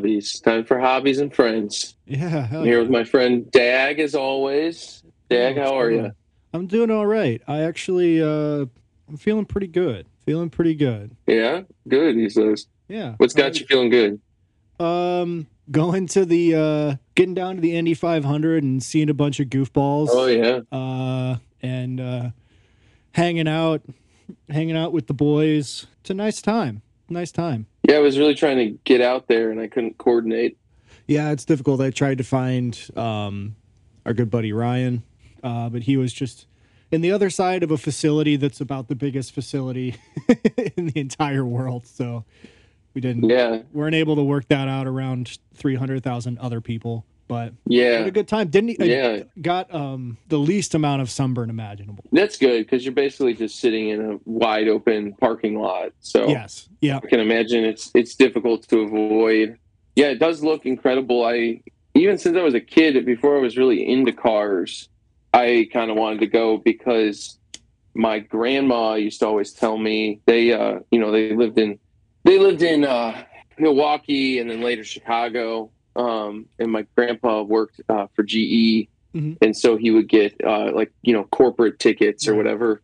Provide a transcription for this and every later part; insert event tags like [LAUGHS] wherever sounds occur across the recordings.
hobbies. Time for hobbies and friends. Yeah, I'm here yeah. with my friend Dag, as always. Dag, Oh, how are you? I'm doing all right. I actually, uh, I'm feeling pretty good. Feeling pretty good. Yeah, good. He says. Yeah. What's got you feeling good? Um, going to the, uh, getting down to the Indy 500 and seeing a bunch of goofballs. Oh yeah, Uh, and uh, hanging out, hanging out with the boys. It's a nice time. Nice time. Yeah. I was really trying to get out there and I couldn't coordinate. Yeah, it's difficult. I tried to find um, our good buddy Ryan, uh, but he was just in the other side of a facility that's about the biggest facility [LAUGHS] in the entire world. So we didn't Yeah, weren't able to work that out around three hundred thousand other people. But had yeah. a good time. Didn't he? uh, Yeah. got um, the least amount of sunburn imaginable. That's good because you're basically just sitting in a wide open parking lot. So Yes. Yeah. I can imagine it's it's difficult to avoid. Yeah, it does look incredible. I even since I was a kid, before I was really into cars, I kind of wanted to go because my grandma used to always tell me they, uh, you know, they lived in they lived in uh, Milwaukee and then later Chicago. Um, and my grandpa worked uh, for GE, Mhm. and so he would get uh, like you know corporate tickets or whatever,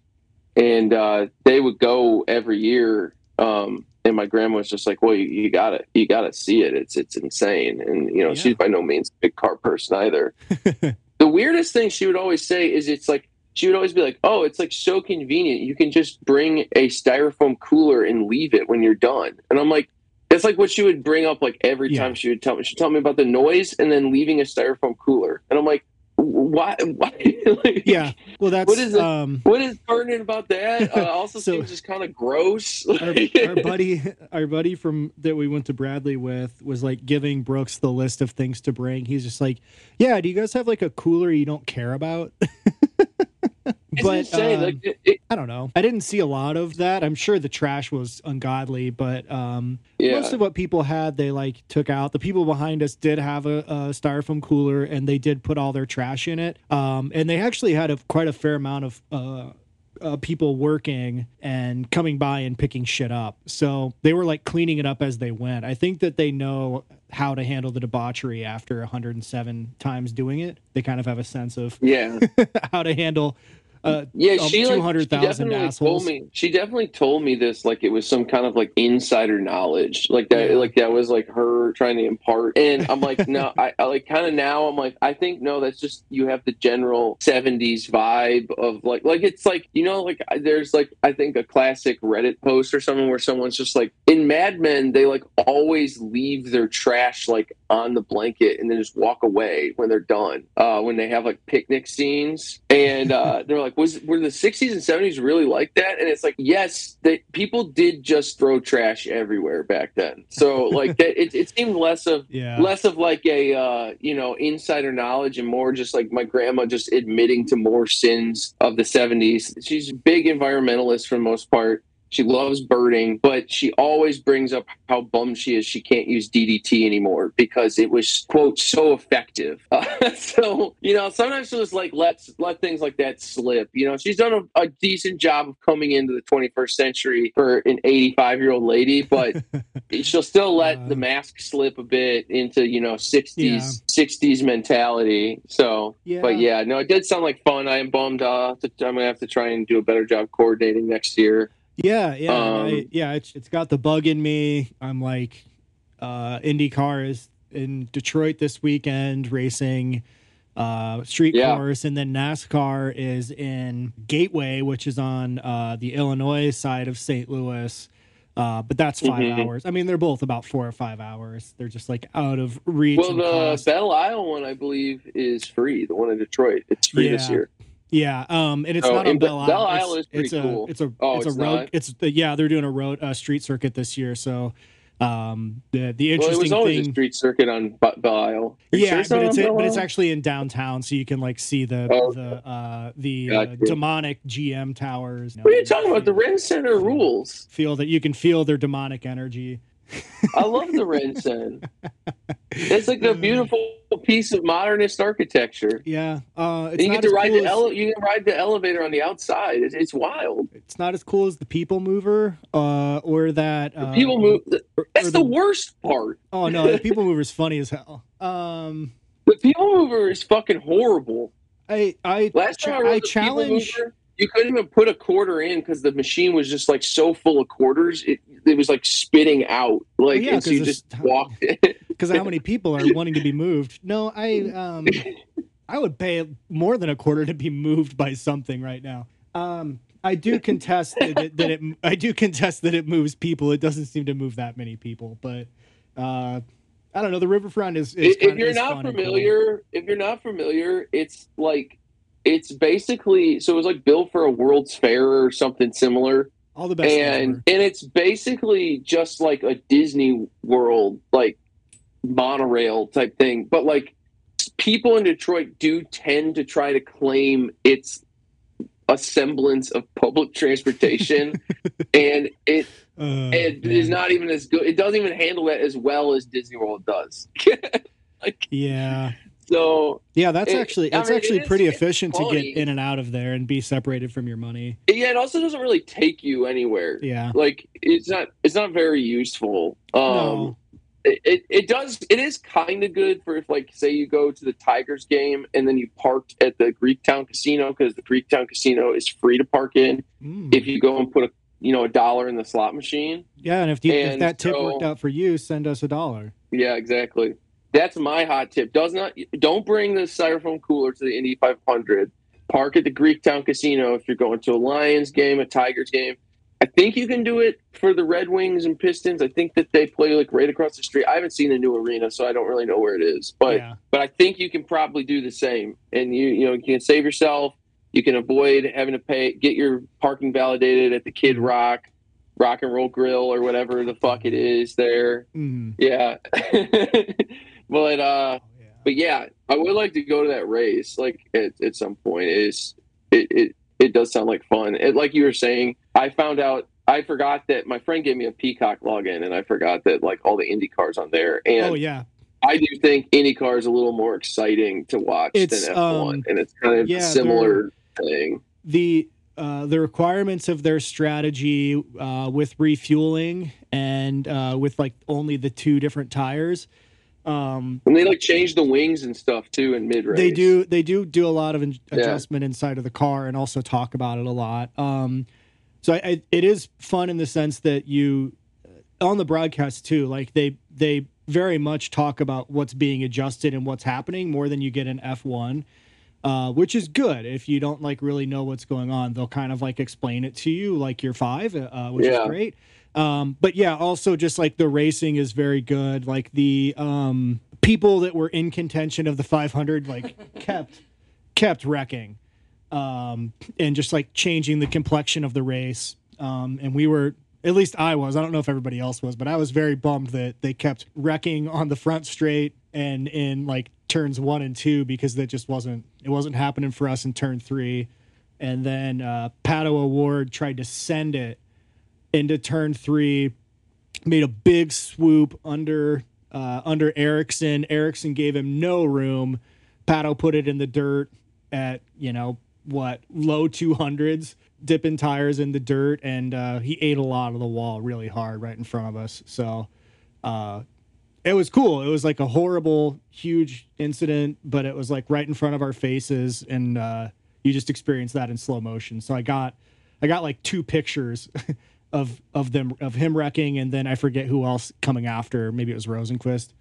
and uh, they would go every year. Um, and my grandma was just like, "Well, you, you gotta, you gotta see it. It's, it's insane." And you know, Yeah. she's by no means a big car person either. [LAUGHS] the weirdest thing she would always say is, "It's like." She would always be like, "Oh, it's like so convenient. You can just bring a styrofoam cooler and leave it when you're done." And I'm like, "That's like what she would bring up like every Yeah. time she would tell me. She'd tell me about the noise and then leaving a styrofoam cooler." And I'm like, "Why? Why? [LAUGHS] like, Yeah. Well, that's What is it? um, what is pertinent about that? [LAUGHS] Uh, also So- seems just kind of gross. [LAUGHS] our, our buddy our buddy from that we went to Bradley with was like giving Brooks the list of things to bring. He's just like, "Yeah, do you guys have like a cooler you don't care about?" But um, like, it, it- I don't know. I didn't see a lot of that. I'm sure the trash was ungodly, but um, yeah, most of what people had, they like took out. The people behind us did have a, a styrofoam cooler, and they did put all their trash in it. Um, and they actually had a quite a fair amount of. Uh, uh, people working and coming by and picking shit up. So they were like cleaning it up as they went. I think that they know how to handle the debauchery after 107 times doing it. They kind of have a sense of yeah, [LAUGHS] how to handle uh, yeah. um, She like, she 200,000 definitely assholes. told me. She definitely told me this like it was some kind of like insider knowledge, like that. Yeah. Like that was like her trying to impart. And I'm like, [LAUGHS] no, I, I like kind of now. I'm like, I think no, that's just you have the general '70s vibe of like, like it's like you know, like there's like I think a classic Reddit post or something where someone's just like in Mad Men, they like always leave their trash like on the blanket and then just walk away when they're done. Uh, when they have like picnic scenes, and uh, [LAUGHS] they're like, was were the '60s and '70s really like that? And it's like, yes, they, people did just throw trash everywhere back then. So like, [LAUGHS] that, it, it seemed less of yeah. less of like a uh, you know insider knowledge and more just like my grandma just admitting to more sins of the 70s she's a big environmentalist for the most part she loves birding but she always brings up how bummed she is she can't use ddt anymore because it was quote so effective. Uh, [LAUGHS] so you know sometimes she'll just like let let things like that slip. You know she's done a, a decent job of coming into the 21st century for an 85 year old lady but [LAUGHS] she'll still let Uh, the mask slip a bit into you know 60s 60s mentality. So Yeah. but yeah no it did sound like fun. I am bummed uh to, i'm gonna have to try and do a better job coordinating next year Yeah, yeah, Um, I, yeah. It's it's got the bug in me. I'm like, uh, IndyCar is in Detroit this weekend racing uh, street Yeah. course, and then NASCAR is in Gateway, which is on uh, the Illinois side of St. Louis. Uh, but that's 5 Mhm. hours. I mean, they're both about four or five hours. They're just like out of reach. well the cost. belle isle one i believe is free the one in detroit it's free this year Yeah, um, and it's Oh, not on Belle Isle. Belle Isle It's- is pretty it's a, cool. It's a Oh, it's, it's a road. not? It's the, yeah, they're doing a road uh, street circuit this year. So, um, the the well it interesting was always thing, a street circuit on Be- belle isle yeah, sure but it's but it's actually in downtown, so you can like see the Oh, the uh, the uh, demonic GM towers. what are you talking about the ren center rules Feel that you can feel their demonic energy. I love the RenCen. [LAUGHS] It's like a beautiful piece of modernist architecture. Yeah, uh, you get to ride cool the ele- you can ride the elevator on the outside. It's, it's, wild. It's not as cool as the People Mover, uh, or that uh, People Move. That's the, the, worst part. Oh no, the People [LAUGHS] Mover is funny as hell. Um, the People Mover is fucking horrible. I I I, I challenge. You couldn't even put a quarter in because the machine was just like so full of quarters. It, it was like spitting out. Like, well, yeah, so you just walked Because [LAUGHS] [LAUGHS] how many people are wanting to be moved? No, I um, [LAUGHS] I would pay more than a quarter to be moved by something right now. Um, I do contest that, it, that it. I do contest that it moves people. It doesn't seem to move that many people, but uh, I don't know. The riverfront is. is if you're not familiar, cool. if you're not familiar, it's like it's basically so it was like built for a World's Fair or something similar. All the best. And and it's basically just like a Disney World like monorail type thing, but like people in Detroit do tend to try to claim it's a semblance of public transportation [LAUGHS] and it uh, it man. is not even as good it doesn't even handle it as well as disney world does [LAUGHS] like yeah so yeah, that's it, actually it's I mean, actually pretty efficient to get in and out of there and be separated from your money. Yeah, it also doesn't really take you anywhere. Yeah, like it's not it's not very useful. Um, no. It, it, it does it is kind of good for if like say you go to the Tigers game and then you parked at the Greektown Casino because the Greektown Casino is free to park in mm. if you go and put a you know a dollar in the slot machine. Yeah, and if, you, and if that tip so, worked out for you, send us a dollar. Yeah, exactly. That's my hot tip. Does not don't bring the styrofoam cooler to the Indy 500. Park at the Greektown Casino if you're going to a Lions game, a Tigers game. I think you can do it for the Red Wings and Pistons. I think that they play like right across the street. I haven't seen the new arena, so I don't really know where it is. But yeah. but I think you can probably do the same. And you you know you can save yourself. You can avoid having to pay get your parking validated at the Kid Rock rock and roll grill or whatever the fuck it is there. Mm. Yeah. [LAUGHS] but uh, oh, yeah. but yeah, I would like to go to that race like at, at some point. It is it, it it does sound like fun. It, like you were saying, I found out I forgot that my friend gave me a Peacock login, and I forgot that like all the Indy cars on there. And oh yeah, I do think IndyCar is a little more exciting to watch it's, than F1, um, and it's kind of yeah, a similar thing. The uh, the requirements of their strategy uh, with refueling and uh, with like only the two different tires um, and they like change the wings and stuff too in mid race. They do. They do do a lot of adjustment yeah. inside of the car and also talk about it a lot. Um, so I, I, it is fun in the sense that you uh, on the broadcast too. Like they they very much talk about what's being adjusted and what's happening more than you get in F one. Uh, which is good if you don't like really know what's going on. They'll kind of like explain it to you like you're five, uh, which yeah. is great. Um, but yeah, also just like the racing is very good. Like the um, people that were in contention of the 500 like [LAUGHS] kept kept wrecking, um, and just like changing the complexion of the race. Um, and we were at least I was. I don't know if everybody else was, but I was very bummed that they kept wrecking on the front straight and in like turns one and two because that just wasn't it wasn't happening for us in turn three. And then uh, Pato O'Ward tried to send it into turn three, made a big swoop under uh, under Ericsson. Ericsson gave him no room. Pato put it in the dirt at you know what low 200s dipping tires in the dirt and uh, he ate a lot of the wall really hard right in front of us so uh, it was cool it was like a horrible huge incident but it was like right in front of our faces and uh, you just experienced that in slow motion so i got i got like two pictures [LAUGHS] of of them of him wrecking, and then I forget who else coming after. Maybe it was Rosenqvist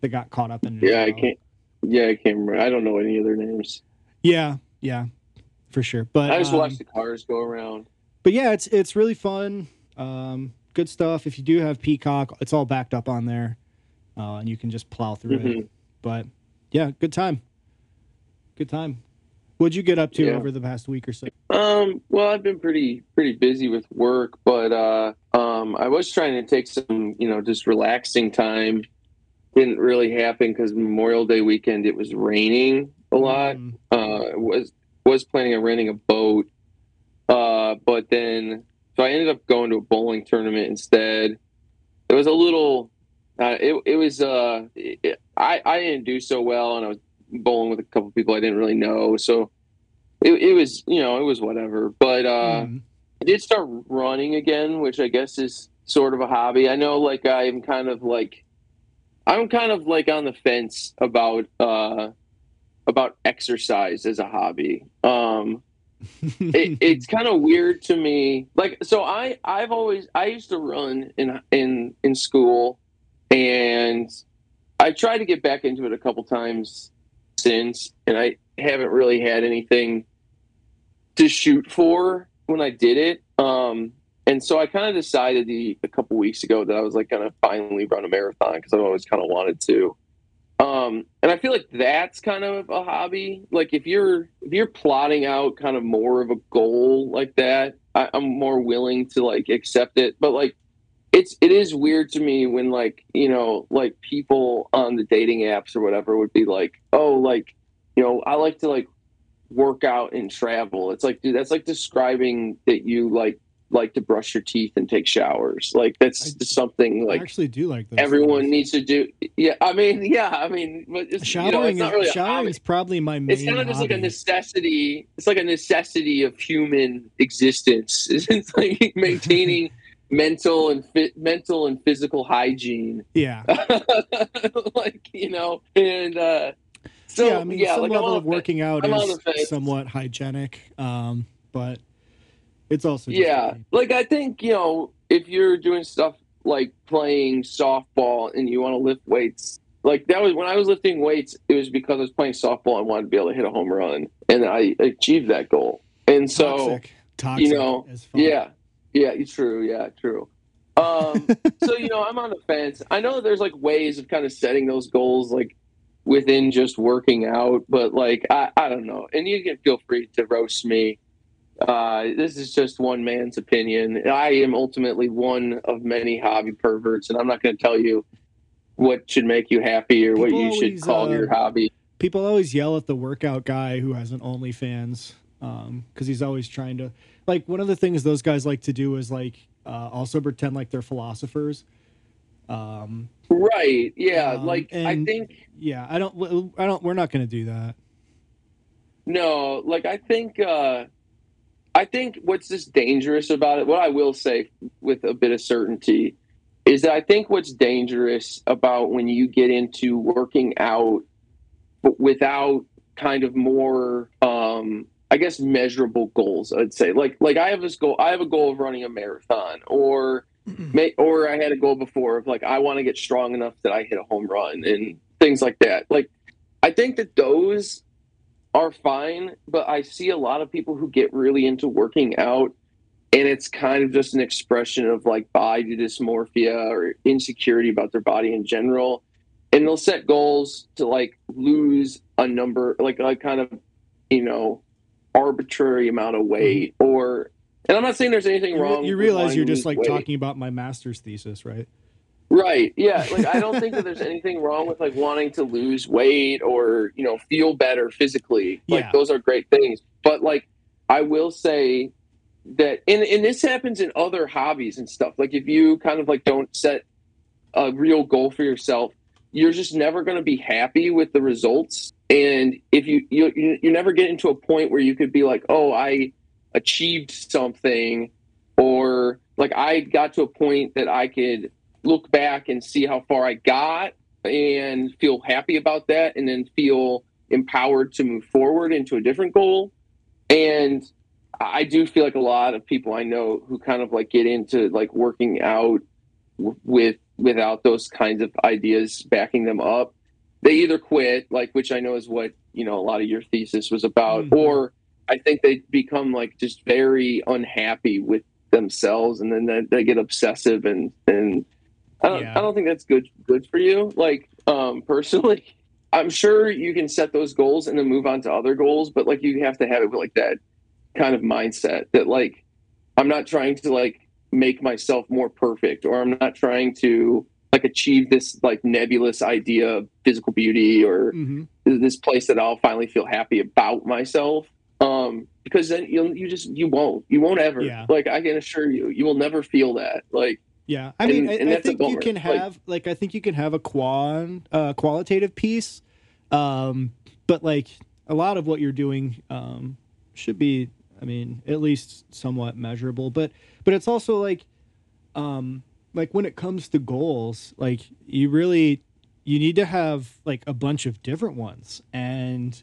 that got caught up in. Yeah, I can't. Yeah, I can't remember. I don't know any other names. Yeah, yeah, for sure. But I just um, watch the cars go around. But yeah, it's it's really fun. Um, good stuff. If you do have Peacock, it's all backed up on there, uh, and you can just plow through mm-hmm. it. But yeah, good time. Good time. What'd you get up to yeah. over the past week or so? Um, well, I've been pretty pretty busy with work, but uh, um, I was trying to take some, you know, just relaxing time. Didn't really happen because Memorial Day weekend it was raining a lot. Mm. Uh, was was planning on renting a boat, uh, but then so I ended up going to a bowling tournament instead. it was a little. Uh, it it was. Uh, it, I I didn't do so well, and I was bowling with a couple people I didn't really know, so it, it was you know it was whatever. But uh, Mm. I did start running again, which I guess is sort of a hobby. I know, like I'm kind of like I'm kind of like on the fence about uh about exercise as a hobby. Um, [LAUGHS] it, it's kind of weird to me. Like, so I I've always I used to run in in in school, and I tried to get back into it a couple times since, and I haven't really had anything to shoot for when I did it. Um, and so I kind of decided the, a couple weeks ago that I was like going to finally run a marathon because I've always kind of wanted to. Um, and I feel like that's kind of a hobby. Like if you're if you're plotting out kind of more of a goal like that, I, I'm more willing to like accept it. But like it's it is weird to me when like you know like people on the dating apps or whatever would be like, oh like you know I like to like work out and travel. It's like dude, that's like describing that you like like to brush your teeth and take showers. Like that's I- just something I actually do like everyone things. needs to do. Yeah, I mean, [LAUGHS] yeah, I mean, but it's, showering. you know, really showering is probably my main. It's kind of just like a necessity. It's like a necessity of human existence. [LAUGHS] It's like maintaining mental and fi- mental and physical hygiene. Yeah, [LAUGHS] like you know, and uh, so yeah. I mean, some like level of working out I'm is somewhat hygienic, um, but it's also just Yeah, me. like I think you know if you're doing stuff like playing softball and you want to lift weights, like that was when I was lifting weights. It was because I was playing softball and wanted to be able to hit a home run, and I achieved that goal. And so, toxic, toxic. you know, as yeah, yeah, it's true. Yeah, true. Um, [LAUGHS] so you know, I'm on the fence. I know there's like ways of kind of setting those goals, like within just working out, but like I, I don't know. And you can feel free to roast me. Uh, this is just one man's opinion. I am ultimately one of many hobby perverts, and I'm not going to tell you what should make you happy or what People you should call uh, your hobby. people always yell at the workout guy who has an OnlyFans because he's always trying to like one of the things those guys like to do is like uh, also pretend like they're philosophers. Um, Right? Yeah. um, like I think yeah, I don't, I don't, we're not going to do that. No, like I think uh I think what's just dangerous about it, what I will say with a bit of certainty is that I think what's dangerous about when you get into working out but without kind of more um I guess measurable goals, I'd say. Like like I have this goal I have a goal of running a marathon or may, or I had a goal before of like I want to get strong enough that I hit a home run and things like that. Like I think that those are fine, but I see a lot of people who get really into working out and it's kind of just an expression of like body dysmorphia or insecurity about their body in general. And they'll set goals to like lose a number, like a kind of, you know, arbitrary amount of weight mm-hmm. or and I'm not saying there's anything You, re- wrong. you realize you're just like weight. talking about my master's thesis, right? Right. Yeah. Like I don't think that there's [LAUGHS] anything wrong with like wanting to lose weight or, you know, feel better physically. Like Yeah. those are great things. But like I will say that and, and this happens in other hobbies and stuff. Like if you kind of like don't set a real goal for yourself, you're just never going to be happy with the results. And if you, you you never get into a point where you could be like, oh, I achieved something, or like I got to a point that I could look back and see how far I got and feel happy about that, and then feel empowered to move forward into a different goal. And I do feel like a lot of people I know who kind of like get into like working out w- with without those kinds of ideas backing them up they either quit like which i know is what you know a lot of your thesis was about Mhm. or i think they become like just very unhappy with themselves and then they, they get obsessive and and I don't, Yeah. I don't think that's good good for you like um [LAUGHS] personally i'm sure you can set those goals and then move on to other goals but like you have to have it with like that kind of mindset that like i'm not trying to like make myself more perfect or i'm not trying to like achieve this like nebulous idea of physical beauty or hmm this place that I'll finally feel happy about myself. Um, because then you'll you just you won't you won't ever Yeah. like I can assure you you will never feel that like Yeah, I mean, And- I, and I think you can Like- have like, I think you can have a quan uh, qualitative piece, um, but like a lot of what you're doing um, should be, I mean, at least somewhat measurable. But but it's also like, um, like when it comes to goals, like you really you need to have like a bunch of different ones and.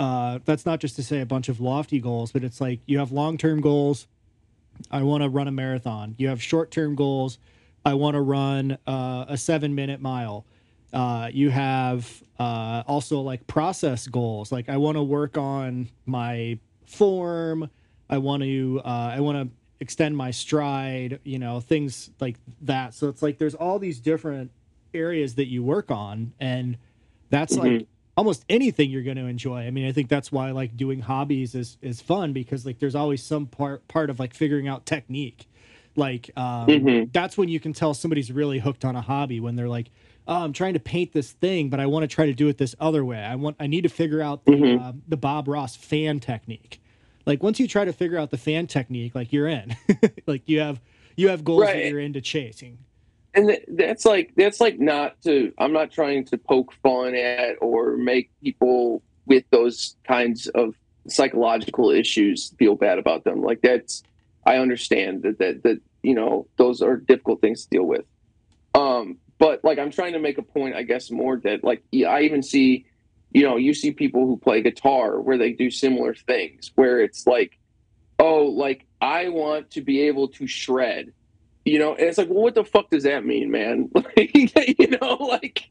Uh, that's not just to say a bunch of lofty goals, but it's like you have long term goals, I want to run a marathon. You have short term goals. I want to run uh, a seven minute mile. Uh, you have uh, also like process goals. Like I want to work on my form. I want to uh, I want to extend my stride. You know things like that. So it's like there's all these different areas that you work on, and that's like almost anything you're going to enjoy. I mean, I think that's why like doing hobbies is is fun because like there's always some part part of like figuring out technique. Like um, Mhm. that's when you can tell somebody's really hooked on a hobby when they're like, oh, I'm trying to paint this thing, but I want to try to do it this other way. I want I need to figure out the Mhm. uh, the Bob Ross fan technique. Like once you try to figure out the fan technique, like you're in. [LAUGHS] like you have you have goals that you're into chasing. and that's like that's like not to i'm not trying to poke fun at or make people with those kinds of psychological issues feel bad about them like that's i understand that that that you know those are difficult things to deal with um but like i'm trying to make a point i guess more that like i even see you know you see people who play guitar where they do similar things where it's like oh like i want to be able to shred. You know and it's like well what the fuck does that mean man? [LAUGHS] Like you know like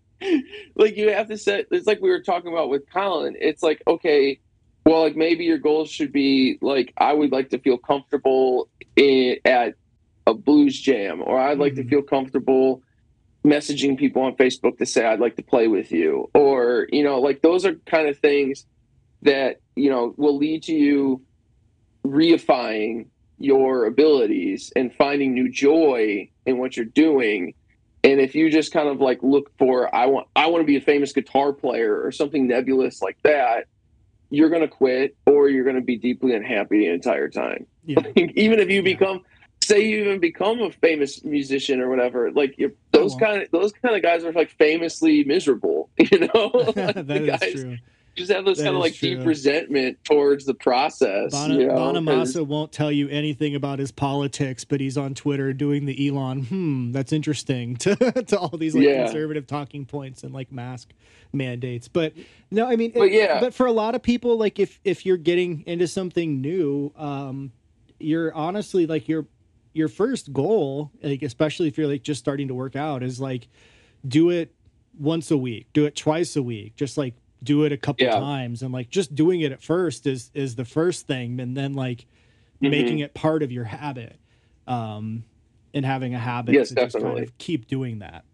like you have to set it's like we were talking about with colin. It's like okay well like maybe your goals should be like i would like to feel comfortable in, at a blues jam or i'd like to Mhm. feel comfortable messaging people on facebook to say i'd like to play with you or you know like those are kind of things that you know will lead to you reifying your abilities and finding new joy in what you're doing and if you just kind of like look for i want i want to be a famous guitar player or something nebulous like that you're going to quit or you're going to be deeply unhappy the entire time Yeah. [LAUGHS] even if you Yeah. become say you even become a famous musician or whatever like you're, those well. kind of those kind of guys are like famously miserable [LAUGHS] you know [LAUGHS] Like, that the is true. just have this That kind of like true. deep resentment towards the process Bona, you know, Bonamassa won't tell you anything about his politics, but he's on Twitter doing the Elon. Hmm, that's interesting [LAUGHS] to to all these like Yeah. conservative talking points and like mask mandates. But no, I mean, But yeah. But for a lot of people, like if if you're getting into something new, um, you're honestly like your your first goal, like especially if you're like just starting to work out, is like do it once a week, do it twice a week, just like do it a couple Yeah. times, and like just doing it at first is is the first thing, and then like Mhm. making it part of your habit, um, and having a habit Yes, to just kind definitely. of keep doing that.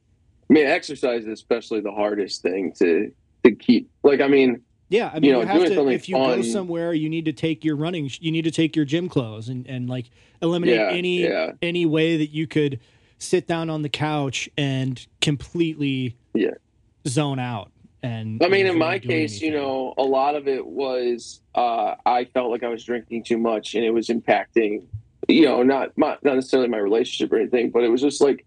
I mean, exercise is especially the hardest thing to to keep. Like, I mean, Yeah, I mean, you, know, have to. If you go somewhere, you need to take your running. You need to take your gym clothes and and like eliminate Yeah, any yeah. any way that you could sit down on the couch and completely Yeah. zone out. And I mean, in my case, you know, a lot of it was uh, I felt like I was drinking too much, and it was impacting. You know, not not not necessarily my relationship or anything, but it was just like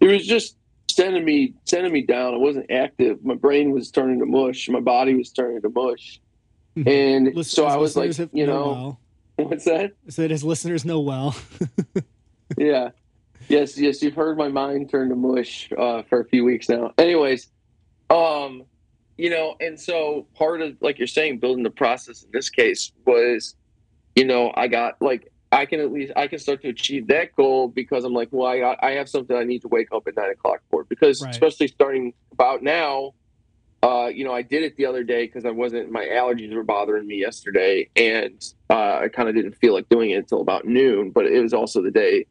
it was just sending me sending me down. I wasn't active. My brain was turning to mush. My body was turning to mush, and Lis- so I was like, you know well, [LAUGHS] what's that? so his listeners know well. [LAUGHS] yeah. Yes, yes, you've heard my mind turn to mush uh, for a few weeks now. Anyways, um, you know, and so part of like you're saying, building the process in this case was, you know, I got like I can at least I can start to achieve that goal because I'm like, well, I got, I have something I need to wake up at nine o'clock for because Right. especially starting about now, uh, you know, I did it the other day because I wasn't my allergies were bothering me yesterday, and uh, I kind of didn't feel like doing it until about noon. But it was also the day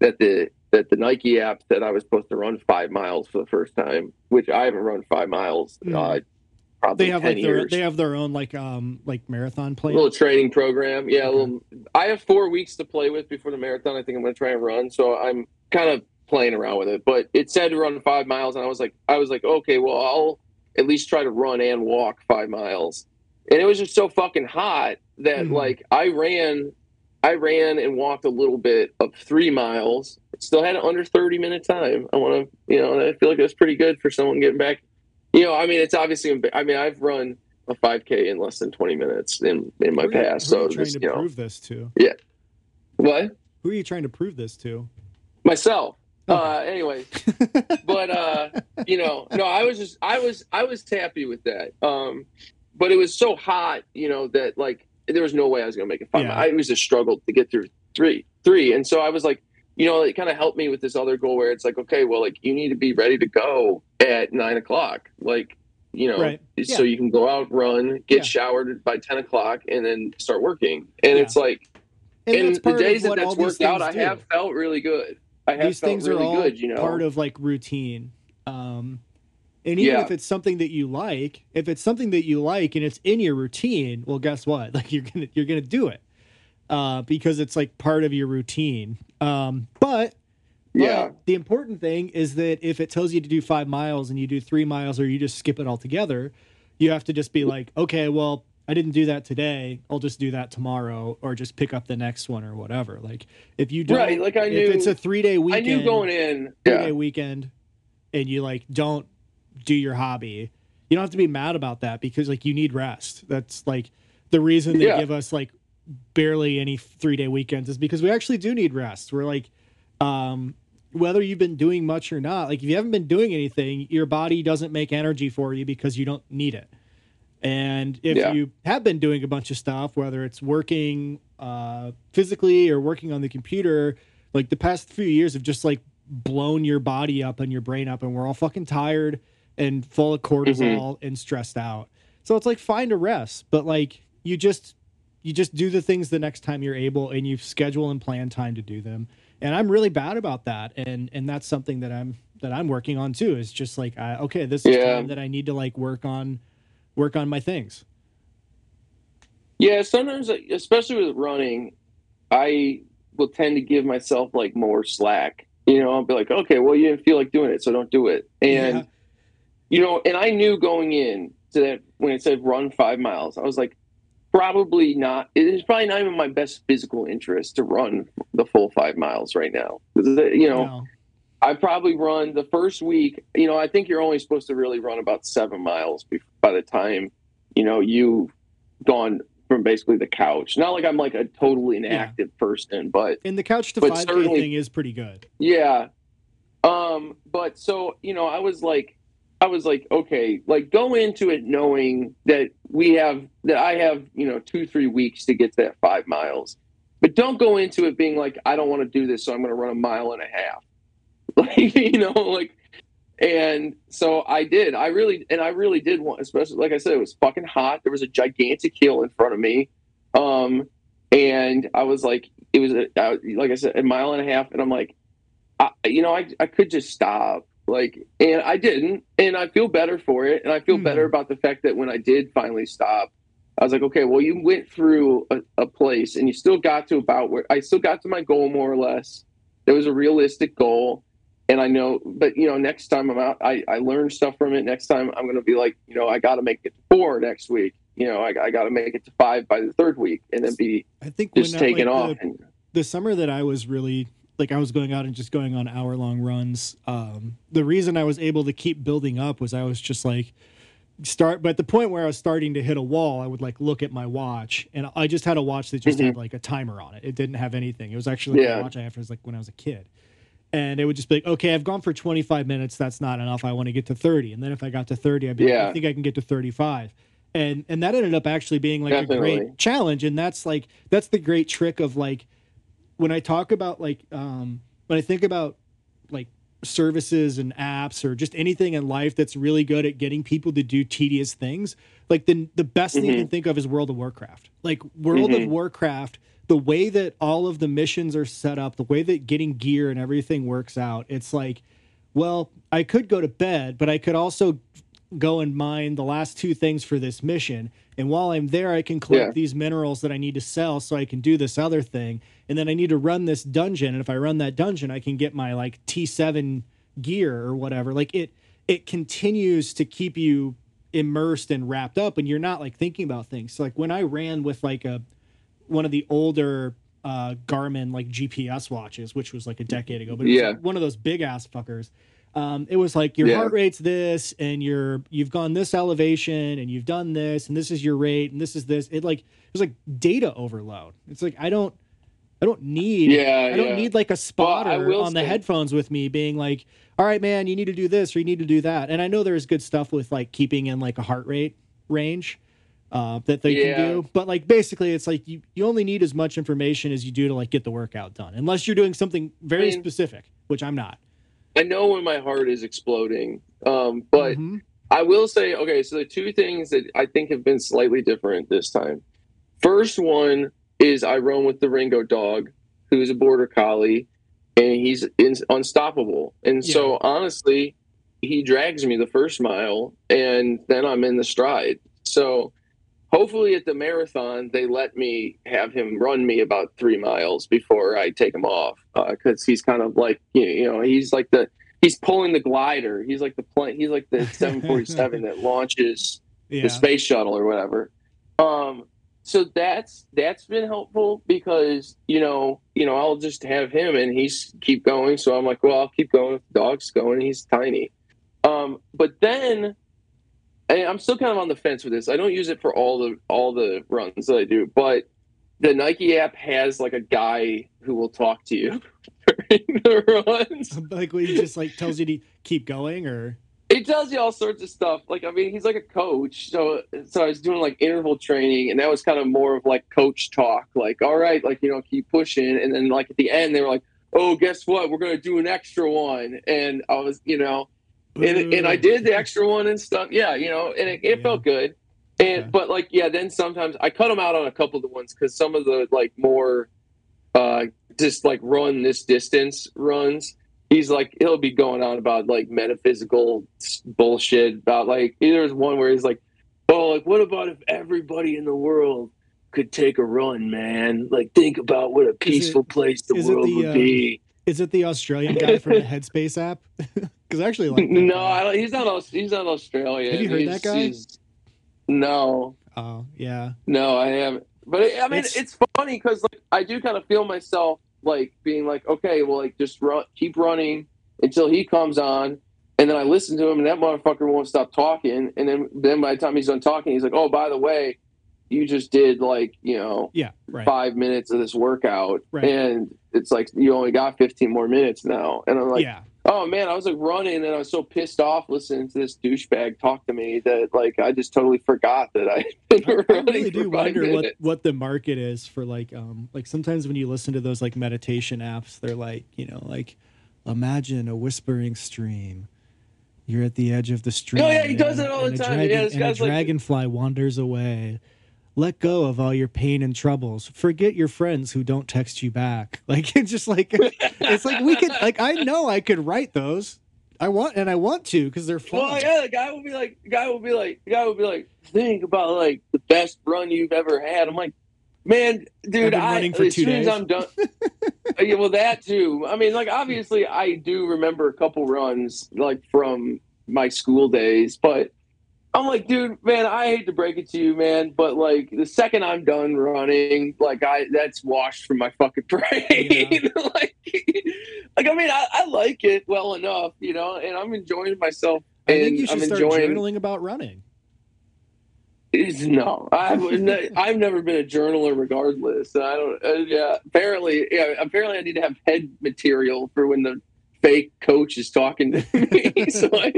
that the that the Nike app said I was supposed to run five miles for the first time, which I haven't run five miles uh, Mhm. Probably they have ten like their years. they have their own like um like marathon plan. little training program. Yeah, Okay. little, I have four weeks to play with before the marathon. I think I'm going to try and run. So I'm kind of playing around with it. But it said to run five miles, and I was like, I was like, okay, well, I'll at least try to run and walk five miles. And it was just so fucking hot that Mhm. like I ran, I ran and walked a little bit of three miles. still had an under 30 minute time. I want to, you know, I feel like that's pretty good for someone getting back. You know, I mean, it's obviously, I mean, I've run a 5K in less than 20 minutes in in my Who past. who are you So trying just, to you know, prove this to? Yeah. What Who are you trying to prove this to? myself. Okay. Uh, anyway, [LAUGHS] but uh, you know, no, I was just, I was, I was happy with that. Um, but it was so hot, you know, that like there was no way I was gonna make it five. Yeah. I was a struggle to get through three, three, and so I was like, you know, it kind of helped me with this other goal where it's like, okay, well, like you need to be ready to go at nine o'clock, like you know, Right. so Yeah. you can go out, run, get Yeah. showered by ten o'clock, and then start working. And Yeah. it's like, And, and the days that that's worked out, I have felt really good. I have these felt things really are all good, you know. part of like routine um and even if it's something that you like if it's something that you like and it's in your routine well guess what [LAUGHS] like you're gonna you're gonna do it uh because it's like part of your routine um but but yeah, the important thing is that if it tells you to do five miles and you do three miles or you just skip it altogether, you have to just be like, okay, well, I didn't do that today. I'll just do that tomorrow or just pick up the next one or whatever. Like if you don't, Right, like I if knew- it's a three day weekend. I knew going in. three Yeah, day weekend, and you like don't do your hobby, you don't have to be mad about that because like you need rest. That's like the reason they Yeah. give us like barely any three day weekends is because we actually do need rest. We're like, um, whether you've been doing much or not, like if you haven't been doing anything, your body doesn't make energy for you because you don't need it. And if Yeah. you have been doing a bunch of stuff, whether it's working uh, physically or working on the computer, like the past few years have just like blown your body up and your brain up, and we're all fucking tired and full of cortisol and stressed out. So it's like find a rest, but like you just you just do the things the next time you're able, and you schedule and plan time to do them. And I'm really bad about that, and and that's something that I'm that I'm working on too. Is just like I, okay, this is Yeah. time that I need to like work on work on my things. yeah. Sometimes, especially with running, I will tend to give myself like more slack. You know, I'll be like, okay, well, you didn't feel like doing it, so don't do it. And Yeah. you know, and I knew going in to that when it said run five miles, I was like, probably not. It's probably not even my best physical interest to run the full five miles right now. You know, No. I probably run the first week. You know, I think you're only supposed to really run about seven miles by the time you know you've gone from basically the couch. Not like I'm like a totally inactive person, but And the couch to 5K thing is pretty good. yeah. Um, but so, you know, I was like I was like, okay, like go into it knowing that we have that I have, you know, two, three weeks to get to that five miles. But don't go into it being like, I don't want to do this, so I'm gonna run a mile and a half. [LAUGHS] Like, you know, like and so I did. I really and I really did want, especially like I said, it was fucking hot. There was a gigantic hill in front of me. Um and I was like, it was a, I- like I said, a mile and a half, and I'm like, I, you know, I I could just stop, like, and I didn't, and I feel better for it, and I feel Hmm. better about the fact that when I did finally stop, I was like, okay, well, you went through a, a place, and you still got to about where I still got to my goal more or less. There was a realistic goal, and I know, but you know, next time I'm out, I I learned stuff from it. Next time I'm gonna be like, you know, I got to make it to four next week. You know, I, I got to make it to five by the third week, and then be I think just taking like, off. The, the summer that I was really like I was going out and just going on hour long runs. Um, the reason I was able to keep building up was I was just like start, but at the point where I was starting to hit a wall, I would like look at my watch, and I just had a watch that just had like a timer on it. It didn't have anything. It was actually like Yeah. a watch I had was like when I was a kid. And it would just be like, okay, I've gone for 25 minutes. That's not enough. I want to get to 30. And then if I got to 30, I'd be like, I think I can get to 35. And and that ended up actually being like a great challenge. And that's like that's the great trick of like when I talk about like um when I think about like services and apps or just anything in life that's really good at getting people to do tedious things, like the the best thing you can think of is World of Warcraft. Like World of Mhm. Warcraft, the way that all of the missions are set up, the way that getting gear and everything works out, it's like, well, I could go to bed, but I could also go and mine the last two things for this mission. And while I'm there, I can collect Yeah. these minerals that I need to sell so I can do this other thing. And then I need to run this dungeon. And if I run that dungeon, I can get my like T7 gear or whatever. Like it it continues to keep you immersed and wrapped up and you're not like thinking about things. So like when I ran with like a one of the older uh, Garmin like GPS watches, which was like a decade ago, but it was Yeah. like one of those big ass fuckers. Um, it was like your Yeah. heart rate's this, and you're you've gone this elevation, and you've done this, and this is your rate, and this is this. It like it was like data overload. It's like I don't, I don't need, Yeah, I don't yeah. need like a spotter will on the headphones with me being like, all right, man, you need to do this or you need to do that. And I know there's good stuff with like keeping in like a heart rate range uh, that they Yeah. can do. But like basically, it's like you, you only need as much information as you do to like get the workout done, unless you're doing something very I mean- specific, which I'm not. I know when my heart is exploding. Um, but Mhm. I will say, okay, so the two things that I think have been slightly different this time. First one is I run with the Ringo dog, who's a border collie, and he's in, unstoppable. And so honestly, he drags me the first mile, and then I'm in the stride. So hopefully at the marathon they let me have him run me about three miles before I take him off because he's kind of like you you know he's like the he's pulling the glider. He's like the plane. He's like the [LAUGHS] 747 that launches yeah. the space shuttle or whatever. Um, so that's that's been helpful because you know you know I'll just have him and he's keep going. So I'm like, well, I'll keep going. if The dog's going. He's tiny. Um, but then. And I'm still kind of on the fence with this. I don't use it for all the all the runs that I do, but the Nike app has like a guy who will talk to you [LAUGHS] during the runs. [LAUGHS] like he just like tells you to keep going or He tells you all sorts of stuff. Like I mean, he's like a coach. So so I was doing like interval training, and that was kind of more of like coach talk. Like, all right, like you know, keep pushing. And then like at the end, they were like, "Oh, guess what? We're gonna do an extra one." And I was, you know, and and I did the extra one and stuff. Yeah, you know, and it, it Yeah. felt good. And Okay. but like yeah, then sometimes I cut them out on a couple of the ones because some of the like more uh just like run this distance runs. He's like he'll be going on about like metaphysical bullshit about like there's one where he's like, oh like what about if everybody in the world could take a run, man? Like think about what a peaceful place the it world the, would uh, be. Is it the Australian guy from the [LAUGHS] Headspace app? [LAUGHS] Because I actually like [LAUGHS] No. He's not. He's not Australian. Have you heard He's- that guy? No, Oh yeah. no, I haven't. But it, I mean, It's- it's, funny because like I do kind of feel myself like being like, okay, well, like just run, keep running until he comes on, and then I listen to him, and that motherfucker won't stop talking, and then then by the time he's done talking, he's like, oh, by the way, you just did like you know Yeah. Right. five minutes of this workout, Right. and it's like you only got 15 more minutes now, and I'm like. yeah. Oh man, I was like running and I was so pissed off listening to this douchebag talk to me that like I just totally forgot that I I really do wonder what, minutes. what the market is for like um like sometimes when you listen to those like meditation apps they're like you know like imagine a whispering stream you're at the edge of the stream Oh, yeah, he does and- it all the time. dragon- Yeah, this and a guy's like- dragonfly wanders away let go of all your pain and troubles forget your friends who don't text you back [LAUGHS] like it's just like it's like we could like i know i could write those i want and i want to because they're fun Well, yeah, the guy will be like, the guy will be like, the guy will be like, think about like the best run you've ever had. I'm like, man, dude, been I running for as two soon as days. I'm done. [LAUGHS] yeah, well, that too. I mean, like obviously, I do remember a couple runs like from my school days, but I'm like, dude, man, I hate to break it to you, man, but like the second I'm done running, like I that's washed from my fucking [LAUGHS] brain. [LAUGHS] like, like I mean, I, I like it well enough, you know, and I'm enjoying myself. i think you should I'm start enjoying. journaling about running It's- No, I've [LAUGHS] ne- I've never been a journaler. Regardless, I don't. Uh, yeah, apparently, yeah, apparently, I need to have head material for when the fake coach is talking to me. [LAUGHS] [LAUGHS] so I,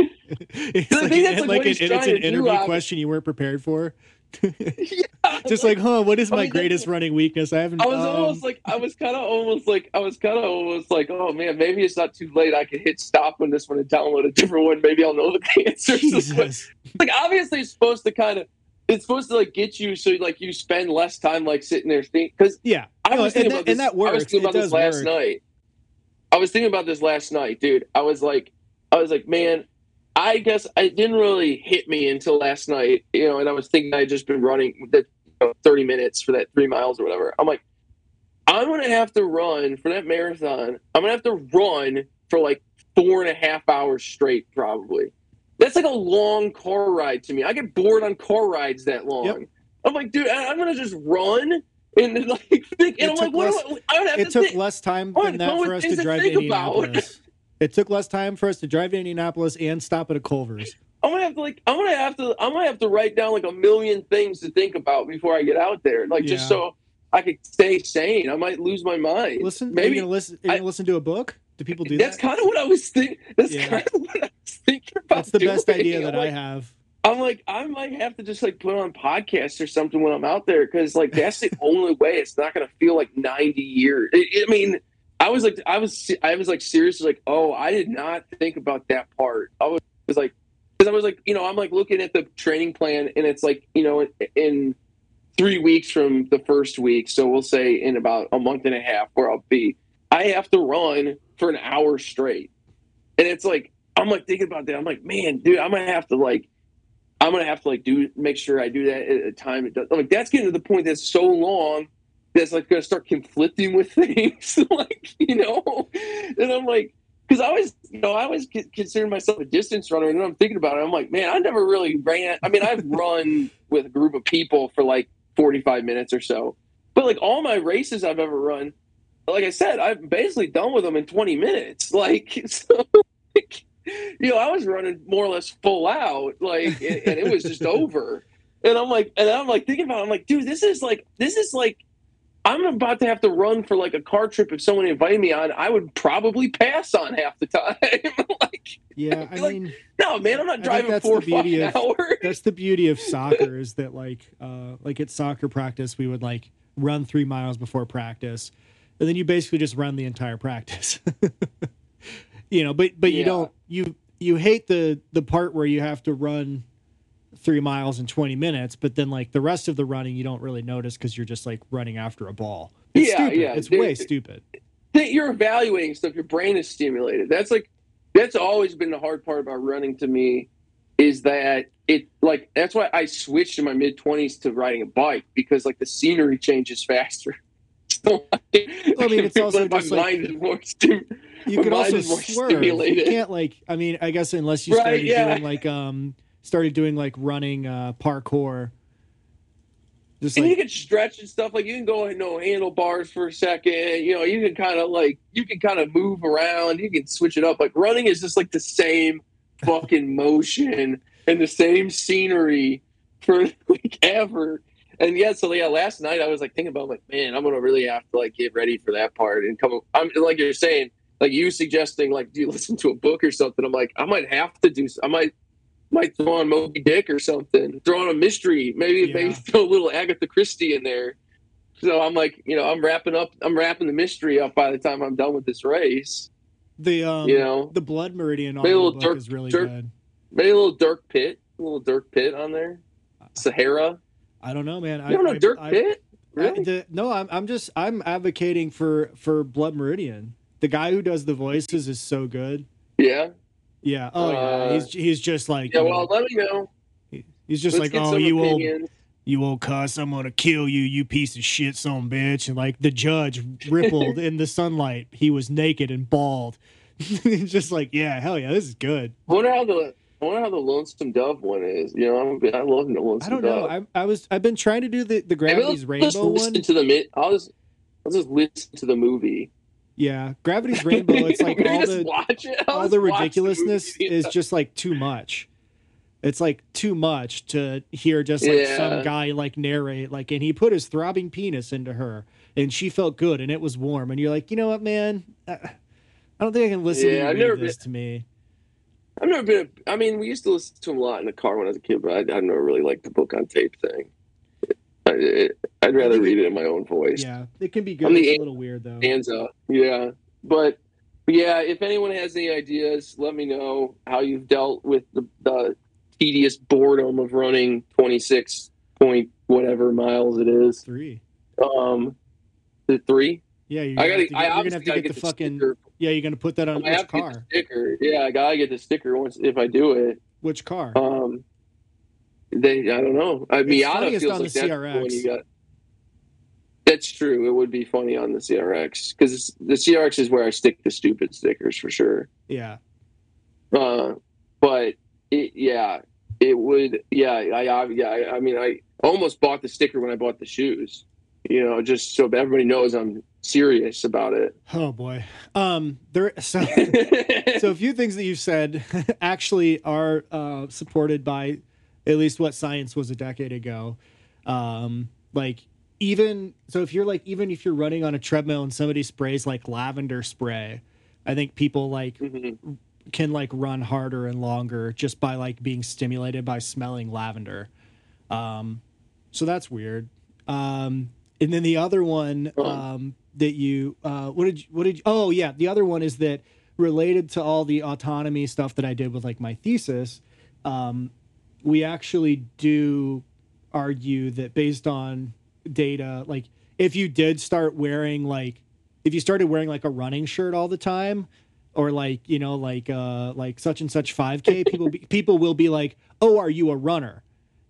it's I like, think that's, like, like what an, he's it's an to do, interview question you weren't prepared for. [LAUGHS] yeah, Just like, huh, what is I my mean, that's- greatest running weakness? I haven't. I was um, almost like I was kind of almost like I was kind of almost like oh man maybe it's not too late I can hit stop on this one and download a different one maybe I'll know the answers Jesus. like obviously it's supposed to kind of it's supposed to like get you so like you spend less time like sitting there thinking because Yeah, I No, was and thinking that- about this. and that I was works. thinking It about this last work. night. I was thinking about this last night, dude. I was like, I was like, man, I guess I didn't really hit me until last night, you know. And I was thinking I had just been running the you know, thirty minutes for that three miles or whatever. I'm like, I'm gonna have to run for that marathon. I'm gonna have to run for like four and a half hours straight, probably. That's like a long car ride to me. I get bored on car rides that long. Yep. I'm like, dude, I'm gonna just run and like [LAUGHS] think, and It I'm like, took what? less- do I, I would have it to took think. less time Oh, than that for us to drive to. Indianapolis. it took less time for us to drive to Indianapolis and stop at a Culver's. I'm gonna have to like I'm gonna have to I'm gonna have to write down like a million things to think about before I get out there, like just so I could stay sane. I might lose my mind. Listen, maybe are you gonna listen? Are you I- listen to a book? Do people do that's that? kind of what I was thinking. That's Yeah. kind of what I was thinking about. That's the best idea that like, I have. I'm like, I might have to just like put on podcasts or something when I'm out there because like that's the [LAUGHS] only way it's not gonna feel like 90 years. I I mean, I was like, I was, I was like seriously like, oh, I did not think about that part. I was, was like, because I was like, you know, I'm like looking at the training plan and it's like, you know, in, in three weeks from the first week, so we'll say in about a month and a half where I'll be, I have to run for an hour straight, and it's like I'm like thinking about that. I'm like, man, dude, I'm gonna have to like. I'm gonna have to like do make sure I do that at a time. It does, like that's getting to the point that's so long that's like gonna start conflicting with [LAUGHS] things, like you know. And I'm like, because I always, you know, I always consider myself a distance runner, and then I'm thinking about it. I'm like, man, I never really ran. I mean, I've run with a group of people for like 45 minutes or so, but like all my races I've ever run, like I said, I'm basically done with them in 20 minutes. [LAUGHS] Like so. Like, [LAUGHS] you know, I was running more or less full out, like, and, and it was just over. And I'm like, and I'm like thinking about, it, I'm like, dude, this is like, this is like, I'm about to have to run for like a car trip. If someone invited me on, I would probably pass on half the time. [LAUGHS] like, Yeah, I Like, mean, no, man, I'm not driving that's four the beauty of- hours. that's the beauty of [LAUGHS] soccer is that like uh like at soccer practice we would like run three miles before practice and then you basically just run the entire practice you know but but you don't you you hate the the part where you have to run three miles in 20 minutes but then like the rest of the running you don't really notice because you're just like running after a ball it's Yeah, stupid yeah, it's dude. way stupid that you're evaluating stuff. Your brain is stimulated. That's like that's always been the hard part about running to me is that it like that's why I switched in my mid twenties to riding a bike because like the scenery changes faster. [LAUGHS] So, I mean, it's [LAUGHS] also my just like- mind is more stim- you can also swerve. You can't like I mean, I guess unless you Right, started yeah. doing like um started doing like running uh parkour. Just and you can stretch and stuff like you can go and no handlebars for a second you know you can kind of like you can kind of move around you can switch it up like running is just like the same fucking [LAUGHS] motion and the same scenery for [LAUGHS] like ever and yeah so yeah last night i was like thinking about like man i'm gonna really have to like get ready for that part and come i'm like you're saying like you suggesting like do you [LAUGHS] listen to a book or something i'm like i might have to do i might might throw on Moby Dick or something. Throw on a mystery. Maybe Yeah. maybe [LAUGHS] throw a little Agatha Christie in there. So I'm like, you know, I'm wrapping up. I'm wrapping the mystery up by the time I'm done with this race. the um you know, the Blood Meridian Maybe a little Dirk- is really Dirk- good. maybe a little Dirk Pitt, a little Dirk Pitt on there. Sahara. I don't know, man. I You don't know I, Dirk I- Pitt? I- Really? the- no, I'm I'm just I'm advocating for for Blood Meridian. The guy who does the voices is so good. yeah. Yeah. Oh yeah. Uh, He's he's just like Yeah. Well, know, let me know. he's just Let's like oh you old opinions. you old cuss, I'm gonna kill you, you piece of shit, son bitch. And like the judge rippled [LAUGHS] in the sunlight. He was naked and bald. [LAUGHS] He's just like, yeah, hell yeah, this is good. I wonder how the I wonder how the Lonesome Dove one is. You know, I'm, I love the Lonesome I don't know. Dove. I, I was I've been trying to do the the Gravity's just Rainbow listen one. to the. I'll just I'll just listen to the movie. Yeah, Gravity's Rainbow. It's like [LAUGHS] all the. All the ridiculousness movie. is just like too much. It's like too much to hear just like Yeah. some guy like narrate like and he put his throbbing penis into her and she felt good and it was warm and you're like, "You know what, man? I, don't think I can listen Yeah, to you I've never this to me." I've never been. A, I mean, we used to listen to him a lot in the car when I was a kid, but I, I never really liked the book on tape thing. I, I'd rather read it in my own voice. Yeah, it can be good. It's a little weird though. Hands up. Yeah, but but yeah, if anyone has any ideas, let me know how you've dealt with the, the tedious boredom of running 26 point whatever miles it is. 3. Um, the three. Yeah, you're I gonna, gotta. have to, I get, gonna obviously have to gotta get, get the the fucking sticker. Yeah, you're going to put that on I which have to get car? sticker. Yeah, I gotta get the sticker once if I do it. Which car? Um, they, I don't know. I Miata feels like that's one you got. That's true. It would be funny on the CRX because the CRX is where I stick the stupid stickers for sure. yeah. Uh, but it, yeah, it would. Yeah, I, I yeah. I, I mean, I almost bought the sticker when I bought the shoes. you know, just so everybody knows I'm serious about it. Oh boy. Um there [LAUGHS] so [LAUGHS] so a few things that you've said [LAUGHS] actually are uh supported by at least what science was a decade ago. Um like even so if you're like even if you're running on a treadmill and somebody sprays like lavender spray, I think people like Mm-hmm. can like run harder and longer just by like being stimulated by smelling lavender. Um, so that's weird. Um, and then the other one um, that you uh, what did you, what did you, oh yeah the other one is that related to all the autonomy stuff that I did with like my thesis. Um, we actually do argue that based on data, like if you did start wearing like if you started wearing like a running shirt all the time or like you know like uh like such and such 5k people be, people will be like oh are you a runner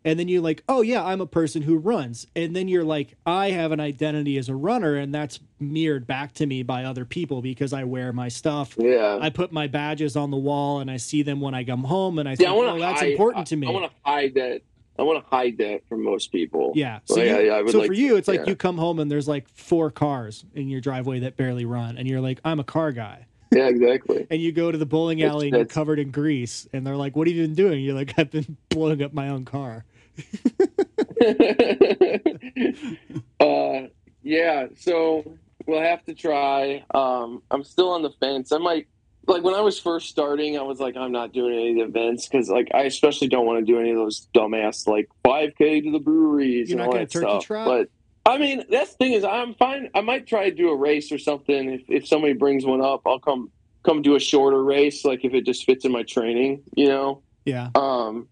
and then you're like oh yeah i'm a person who runs and then you're like i have an identity as a runner and that's mirrored back to me by other people because i wear my stuff Yeah. i put my badges on the wall and i see them when i come home and i yeah, think I oh that's hide, important to me I, want to hide that. I want to hide that from most people. yeah so, Well, you- I would so like for you it's like yeah. you come home and there's like four cars in your driveway that barely run and you're like i'm a car guy Yeah, exactly. and you go to the bowling That's- alley and you're covered in grease and they're like what have you been doing you're like i've been [LAUGHS] blowing up my own car [LAUGHS] uh, yeah. So we'll have to try. Um, I'm still on the fence. I might like when I was first starting. I was like, I'm not doing any of the events because, like, I especially don't want to do any of those dumbass like 5K to the breweries You're and all that stuff. trot? But I mean, that's the thing is, I'm fine. I might try to do a race or something. If if somebody brings one up, I'll come come do a shorter race, like if it just fits in my training, you know. yeah Um,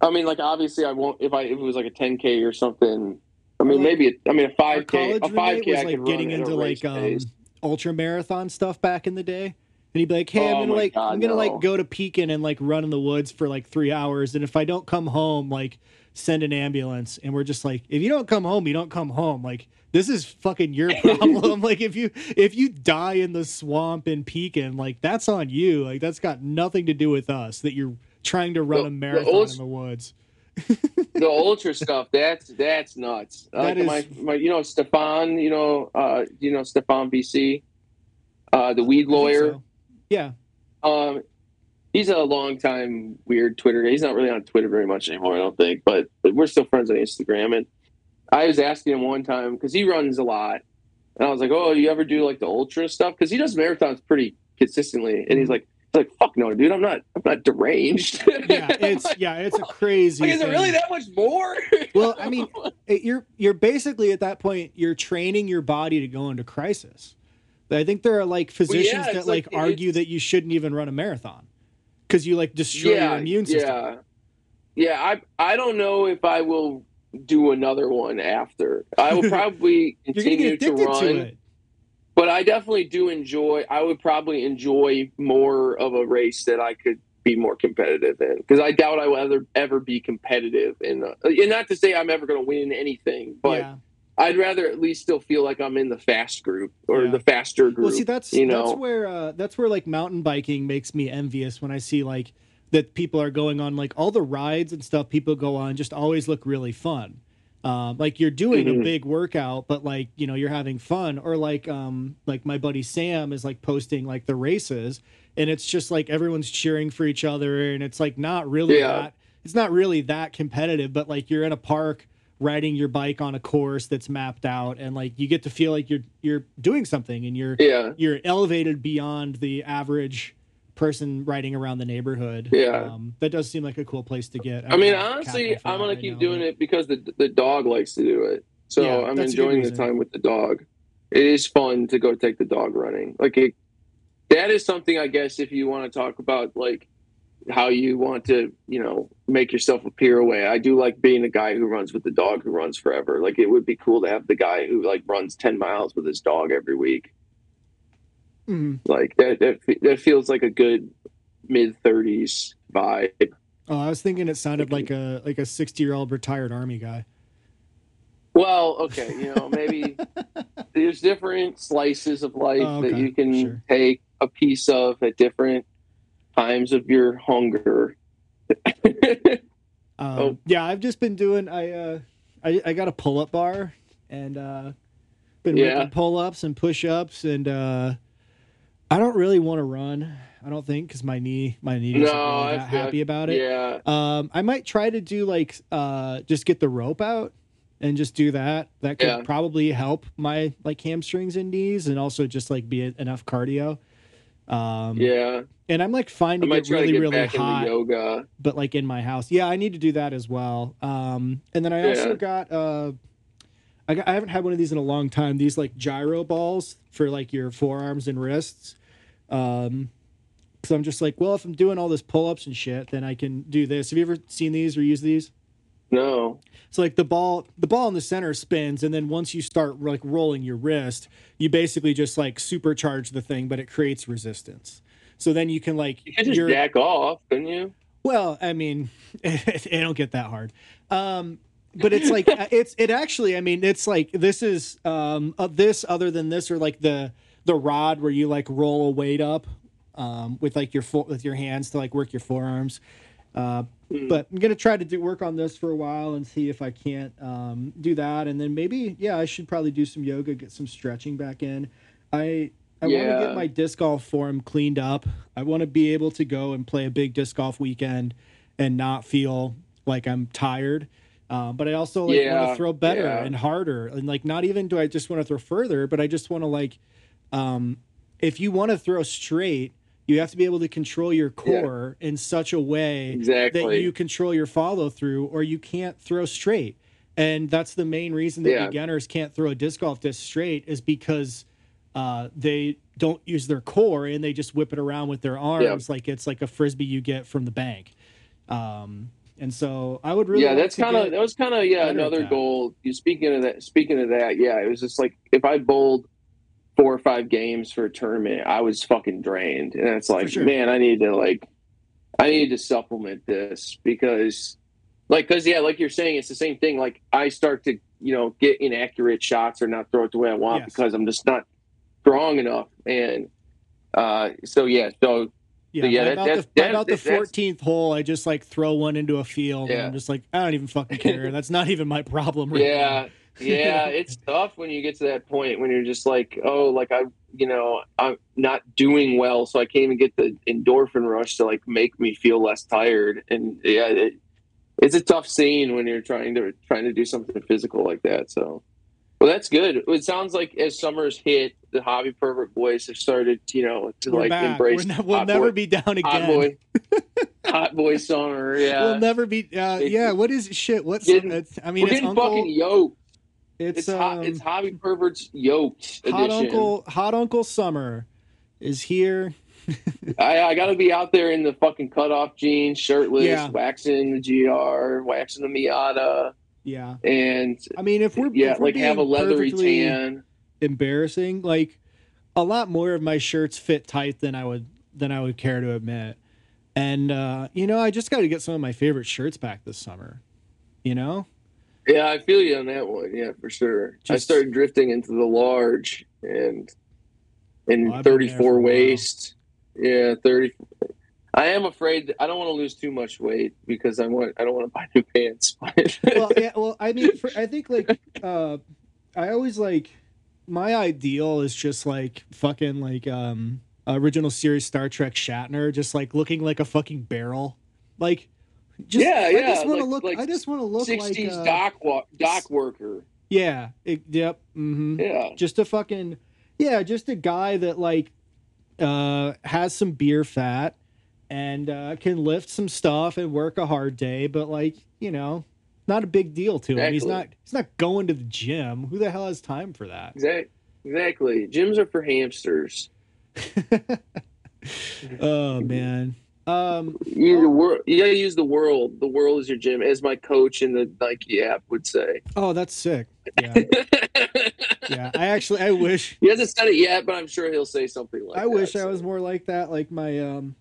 I mean, like obviously, I won't if I if it was like a 10k or something. I mean, like- maybe a, I mean a 5k. A 5k roommate was I like getting run at a into like um ultra marathon stuff back in the day and he'd be like hey i'm Oh gonna like God, i'm gonna no. like go to pekin and like run in the woods for like three hours and if i don't come home like send an ambulance and we're just like if you don't come home you don't come home like this is fucking your [LAUGHS] problem [LAUGHS] like if you if you die in the swamp in pekin like that's on you like that's got nothing to do with us that you're trying to run The- a the marathon in the woods [LAUGHS] the ultra stuff. That's that's nuts. That Like my, is- my you know Stefan, you know uh you know Stefan BC, uh the weed lawyer. so. yeah Um, he's a long time weird Twitter guy. He's not really on Twitter very much anymore, I don't think, but, but we're still friends on Instagram. And I was asking him one time because he runs a lot, and I was like, "Oh, you ever do like the ultra stuff?" Because he does marathons pretty consistently, and he's like, "He's like, fuck no, dude, I'm not, I'm not deranged." [LAUGHS] Yeah it's like, [LAUGHS] yeah it's a crazy like, is it really that much more? [LAUGHS] Well, I mean, it- you're you're basically at that point you're training your body to go into crisis. But I think there are like physicians it's that like, like- argue that you shouldn't even run a marathon because you like destroy your immune system. Yeah, yeah. I I don't know if I will do another one after. I will probably You're gonna continue get to addicted run, to it. But I definitely do enjoy. I would probably enjoy more of a race that I could be more competitive in because I doubt I will ever ever be competitive in. A, and not to say I'm ever going to win anything, but yeah. I'd rather at least still feel like I'm in the fast group or Yeah. the faster group. Well, see, that's you that's where uh, that's where like mountain biking makes me envious when I see like that people are going on like all the rides and stuff people go on just always look really fun. Um, like you're doing a Mhm. big workout, but like you know you're having fun. Or like um like my buddy Sam is like posting like the races, and it's just like everyone's cheering for each other, and it's like not really Yeah. that it's not really that competitive, but like you're in a park riding your bike on a course that's mapped out and like you get to feel like you're you're doing something and you're yeah. you're elevated beyond the average person riding around the neighborhood. Yeah. Um, that does seem like a cool place to get. I mean, honestly, I'm gonna keep doing it because the the dog likes to do it. So Yeah, I'm that's a good enjoying the time with the dog. It is fun to go take the dog running. Like it, that is something I guess if you want to talk about like how you want to, you know, make yourself appear away. I do like being the guy who runs with the dog who runs forever. Like it would be cool to have the guy who like runs 10 miles with his dog every week. Mhm. Like that that, that feels like a good mid 30s vibe. Oh, I was thinking it sounded like a like a 60 year old retired army guy. Well, okay, you know, maybe [LAUGHS] there's different slices of life Oh, that you can sure. take a piece of at different times of your hunger. [LAUGHS] Um, Oh. Yeah, I've just been doing. I uh, I, I got a pull up bar, and uh, been Yeah. pull ups and push ups, and uh, I don't really want to run. I don't think because my knee, my knee isn't No, really that happy about it. Yeah. Um, I might try to do like uh, just get the rope out and just do that. That could Yeah. probably help my like hamstrings and knees, and also just like be enough cardio. Um, Yeah. and I'm like fine to get really to get really hot, yoga. but like in my house. Yeah, I need to do that as well. Um, and then I also Yeah. got uh, I got I haven't had one of these in a long time. These like gyro balls for like your forearms and wrists. Um, because I'm just like, well, if I'm doing all this pull ups and shit, then I can do this. Have you ever seen these or used these? No. So like the ball, the ball in the center spins, and then once you start like rolling your wrist, you basically just like supercharge the thing, but it creates resistance. So then you can like You could just jack off, couldn't you? well, I mean, [LAUGHS] it, don't get that hard. Um, but it's like [LAUGHS] it's it actually. I mean, it's like this is um uh, this other than this or like the the rod where you like roll a weight up um with like your fo- with your hands to like work your forearms. Uh, Hmm. but I'm gonna try to do work on this for a while and see if I can't um, do that, and then maybe yeah, I should probably do some yoga, get some stretching back in. I I want to get my disc golf form cleaned up. I want to be able to go and play a big disc golf weekend and not feel like I'm tired. Um, but I also like want to throw better yeah. and harder, and like not even do I just want to throw further, but I just want to like, um, if you want to throw straight, you have to be able to control your core in such a way that you control your follow through, or you can't throw straight. And that's the main reason that Yeah. beginners can't throw a disc golf disc straight is because uh, they don't use their core and they just whip it around with their arms like it's like a frisbee you get from the bank. Um, and so I would really yeah, like that's kind of that was kind of yeah another goal. You speaking of that, speaking of that, yeah, it was just like if I bowled four or five games for a tournament, I was fucking drained, and it's like, sure. man, I need to like, I need to supplement this because, like, because yeah, like you're saying, it's the same thing. Like I start to you know get inaccurate shots or not throw it the way I want Yes. because I'm just not strong enough, and uh, so yeah, so Yeah, yeah, that- about, that's- the, about the 14th hole, I just like throw one into a field, and I'm just like, I don't even fucking care. [LAUGHS] That's not even my problem. Right yeah yeah [LAUGHS] it's tough when you get to that point when you're just like oh like i you know i'm not doing well so i can't even get the endorphin rush to like make me feel less tired and yeah it, it's a tough scene when you're trying to trying to do something physical like that so well that's good it sounds like as summer's hit the hobby pervert boys have started you know to We're like back. embrace ne- we'll hot never boy, be down again. hot boy [LAUGHS] hot boy summer yeah We'll never be. Uh, yeah. What is shit? What's? I mean, we're it's getting Uncle. fucking yoked it's it's hot um, it's hobby perverts yoked hot edition. Uncle. Hot Uncle Summer is here. [LAUGHS] I, I got to be out there in the fucking cutoff jeans, shirtless, Yeah. waxing the GR, waxing the Miata, Yeah. and I mean, if we're yeah, if we're like have a leathery tan. embarrassing, like a lot more of my shirts fit tight than I would than I would care to admit. And uh, you know, I just got to get some of my favorite shirts back this summer. You know, Yeah, I feel you on that one. Yeah, for sure. I started drifting into the large and in Well, I've been there for a 34 while. waist. Yeah, 30. I am afraid. I don't want to lose too much weight because I want. I don't want to buy new pants. [LAUGHS] well, yeah, well, I mean, for, I think like uh, I always like my ideal is just like fucking like um original series Star Trek Shatner, just like looking like a fucking barrel, like. Just, Yeah, I just want to like- look. like I just want to look 60s like. Uh, dock wa- dock worker. yeah. It, yep. Mm-hmm. Yeah. just a fucking yeah just a guy that like uh has some beer fat and uh can lift some stuff and work a hard day but like you know not a big deal to him he's not he's not going to the gym who the hell has time for that Exactly. Exactly. Gyms are for hamsters. [LAUGHS] oh man um You, the wor- you gotta use the world. The world is your gym, as my coach in the Nike app would say. oh that's sick yeah yeah i actually i wish he hasn't said it yet, but I'm sure he'll say something like i that. wish i was more like that like my um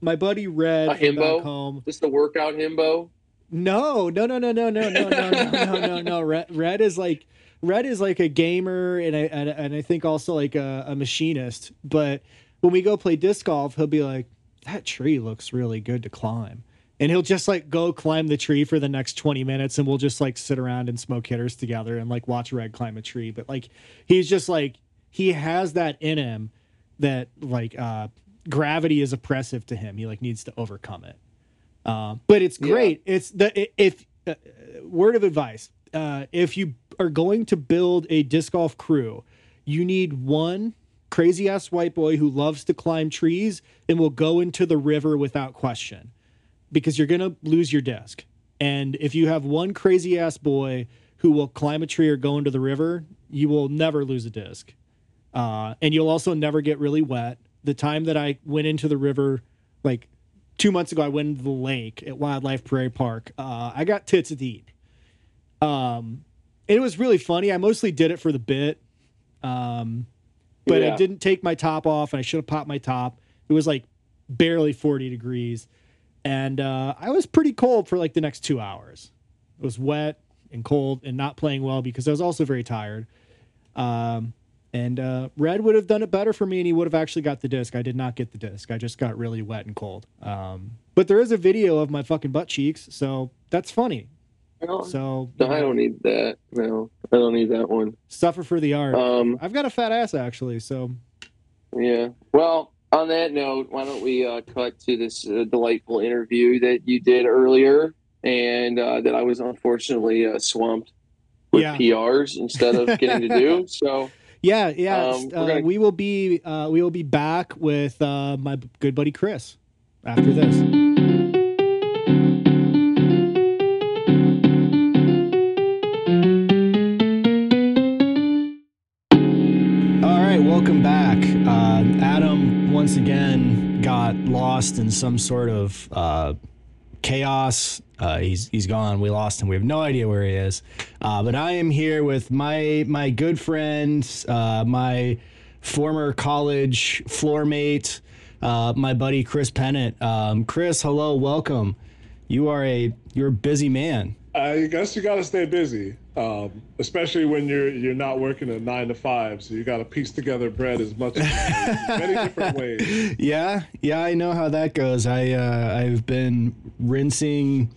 my buddy red A from back himbo? home Just the workout himbo. No, no, no, no, no, no, no, no, no, no, no, no. Red, Red is like Red is like a gamer, and I and, and I think also like a, a machinist. But when we go play disc golf, he'll be like, "That tree looks really good to climb," and he'll just like go climb the tree for the next 20 minutes and we'll just like sit around and smoke hitters together and like watch red climb a tree. But like he's just like he has that in him that like uh gravity is oppressive to him. He like needs to overcome it. Uh, but it's great. Yeah. it's the if uh, word of advice uh if you are going to build a disc golf crew you need one crazy ass white boy who loves to climb trees and will go into the river without question because you're going to lose your disc. And if you have one crazy ass boy who will climb a tree or go into the river, you will never lose a disc. Uh, and you'll also never get really wet. The time that I went into the river, like two months ago, I went into the lake at Wildlife Prairie Park. Uh, I got tits deep. Um, it was really funny. I mostly did it for the bit. Um, but yeah. I didn't take my top off and I should have popped my top. It was like barely 40 degrees and uh, I was pretty cold for like the next two hours. It was wet and cold and not playing well because I was also very tired. Um, and uh, Red would have done it better for me, and he would have actually got the disc. I did not get the disc. I just got really wet and cold. Um, but there is a video of my fucking butt cheeks, so that's funny. Well, so no, I don't need that. No, I don't need that one. Suffer for the art. Um, I've got a fat ass actually, so. Yeah. Well, on that note, why don't we uh, cut to this uh, delightful interview that you did earlier, and uh, that I was unfortunately uh, swamped with yeah. PRs instead of getting to do. [LAUGHS] So yeah, yeah, um, gonna... we will be uh, we will be back with uh, my good buddy Chris after this. Got lost in some sort of uh, chaos. Uh, he's he's gone. We lost him. We have no idea where he is. Uh, but I am here with my my good friend, uh, my former college floor mate, uh, my buddy Chris Pennant. Um, Chris, hello, welcome. You are a you're a busy man. I guess you got to stay busy um, especially when you're you're not working a nine to five. So you got to piece together bread as much as many different [LAUGHS] ways. Yeah, yeah, I know how that goes. I uh, I've been rinsing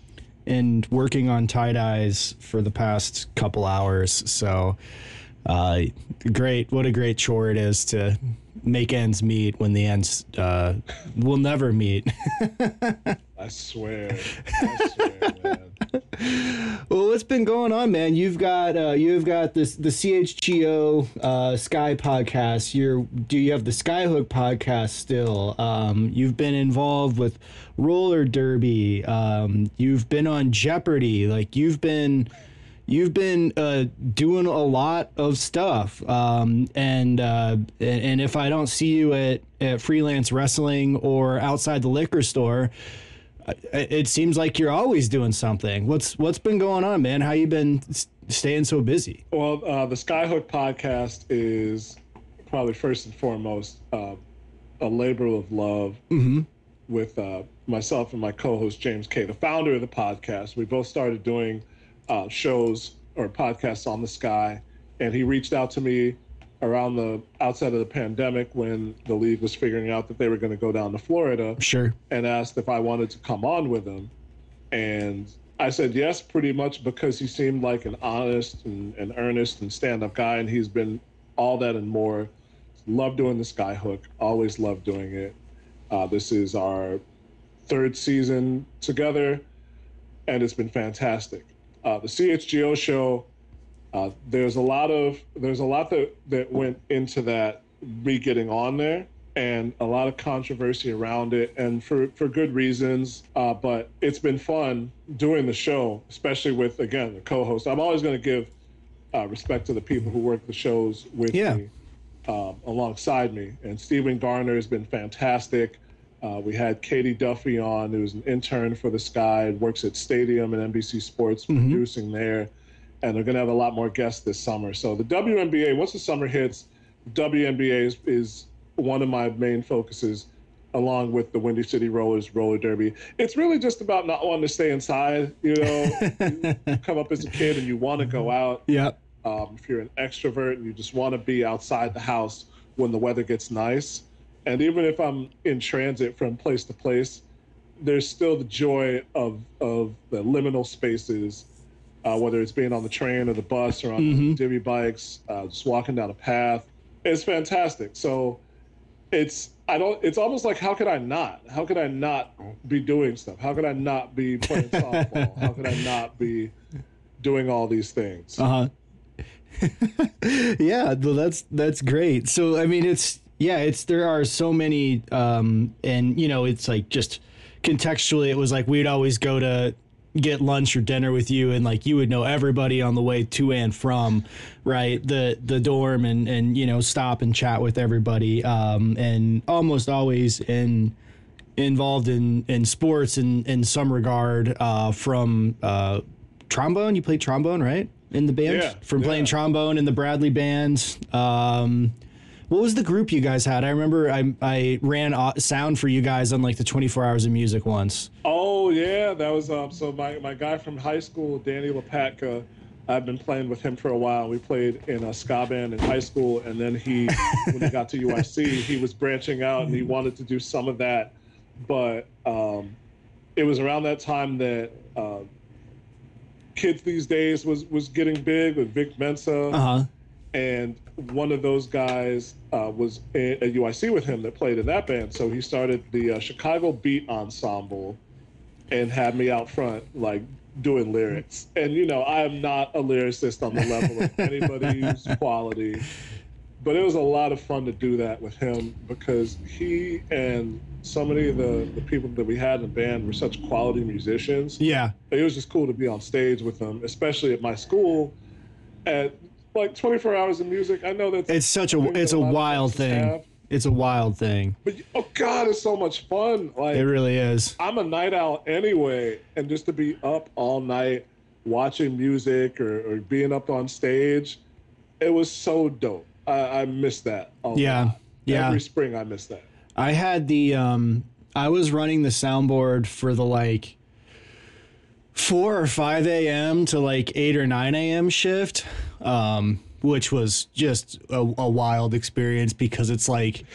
and working on tie dyes for the past couple hours. So, uh, great! What a great chore it is to make ends meet when the ends uh, will never meet. [LAUGHS] I swear. I swear, man. Well, what's been going on, man? You've got uh, you've got this the CHGO uh, Sky podcast. You're do you have the Skyhook podcast still? Um, you've been involved with roller derby. Um, you've been on Jeopardy. Like you've been you've been uh, doing a lot of stuff, um, and, uh, and if I don't see you at, at freelance wrestling or outside the liquor store, it seems like you're always doing something. What's what's been going on, man? How you been staying so busy? Well, uh, the Skyhook podcast is probably first and foremost uh, a labor of love mm-hmm. with uh, myself and my co-host James K, the founder of the podcast. We both started doing uh, shows or podcasts on the Sky, and he reached out to me around the outside of the pandemic when the league was figuring out that they were going to go down to Florida. Sure. And asked if I wanted to come on with them. And I said yes, pretty much because he seemed like an honest and, and earnest and stand up guy. And he's been all that and more. Love doing the Skyhook, always loved doing it. Uh, this is our third season together, and it's been fantastic. Uh, the CHGO show uh, there's a lot of there's a lot that that went into that me getting on there and a lot of controversy around it and for for good reasons uh, but it's been fun doing the show especially with again the co-host i'm always going to give uh, respect to the people who work the shows with yeah. me um, alongside me and stephen garner has been fantastic uh, we had katie duffy on who's an intern for the sky works at stadium and nbc sports mm-hmm. producing there and they're going to have a lot more guests this summer. So the WNBA, once the summer hits, WNBA is, is one of my main focuses, along with the Windy City Rollers roller derby. It's really just about not wanting to stay inside. You know, [LAUGHS] you come up as a kid and you want to go out. Yeah. Um, if you're an extrovert and you just want to be outside the house when the weather gets nice, and even if I'm in transit from place to place, there's still the joy of of the liminal spaces, uh, whether it's being on the train or the bus or on Mhm. divvy bikes, uh, just walking down a path. It's fantastic. So it's I don't. It's almost like how could I not? How could I not be doing stuff? How could I not be playing softball? how could I not be doing all these things? Uh huh. [LAUGHS] yeah, well, that's that's great. So I mean, it's yeah, it's there are so many, um, and you know, it's like just contextually, it was like we'd always go to get lunch or dinner with you, and like you would know everybody on the way to and from, right, the the dorm, and and you know, stop and chat with everybody, um, and almost always in involved in in sports in in some regard uh, from uh, trombone. You played trombone, right? In the band, Yeah, from playing yeah. trombone in the Bradley band. Um, what was the group you guys had? I remember I I ran sound for you guys on like the 24 hours of music once. Oh yeah, that was um. So my, my guy from high school, Danny Lepatka, I've been playing with him for a while. We played in a ska band in high school, and then he, [LAUGHS] when he got to USC, he was branching out and he wanted to do some of that, but um, it was around that time that uh, kids these days was was getting big with Vic Mensa Uh huh. And one of those guys uh, was at UIC with him that played in that band. So he started the uh, Chicago Beat Ensemble and had me out front, like doing lyrics. And you know, I am not a lyricist on the level of [LAUGHS] anybody's quality, but it was a lot of fun to do that with him because he and so many of the, the people that we had in the band were such quality musicians Yeah. it was just cool to be on stage with them, especially at my school. At like 24 hours of music, I know that's It's such a it's that a wild thing. have, It's a wild thing. but oh god, it's so much fun. Like It really is. I'm a night owl anyway, and just to be up all night watching music or, or being up on stage, it was so dope. I, I miss that. A Yeah. lot. Yeah. Every spring, I miss that. I had the um I was running the soundboard for the like four or five AM to like eight or nine AM shift. Um which was just a, a wild experience because it's like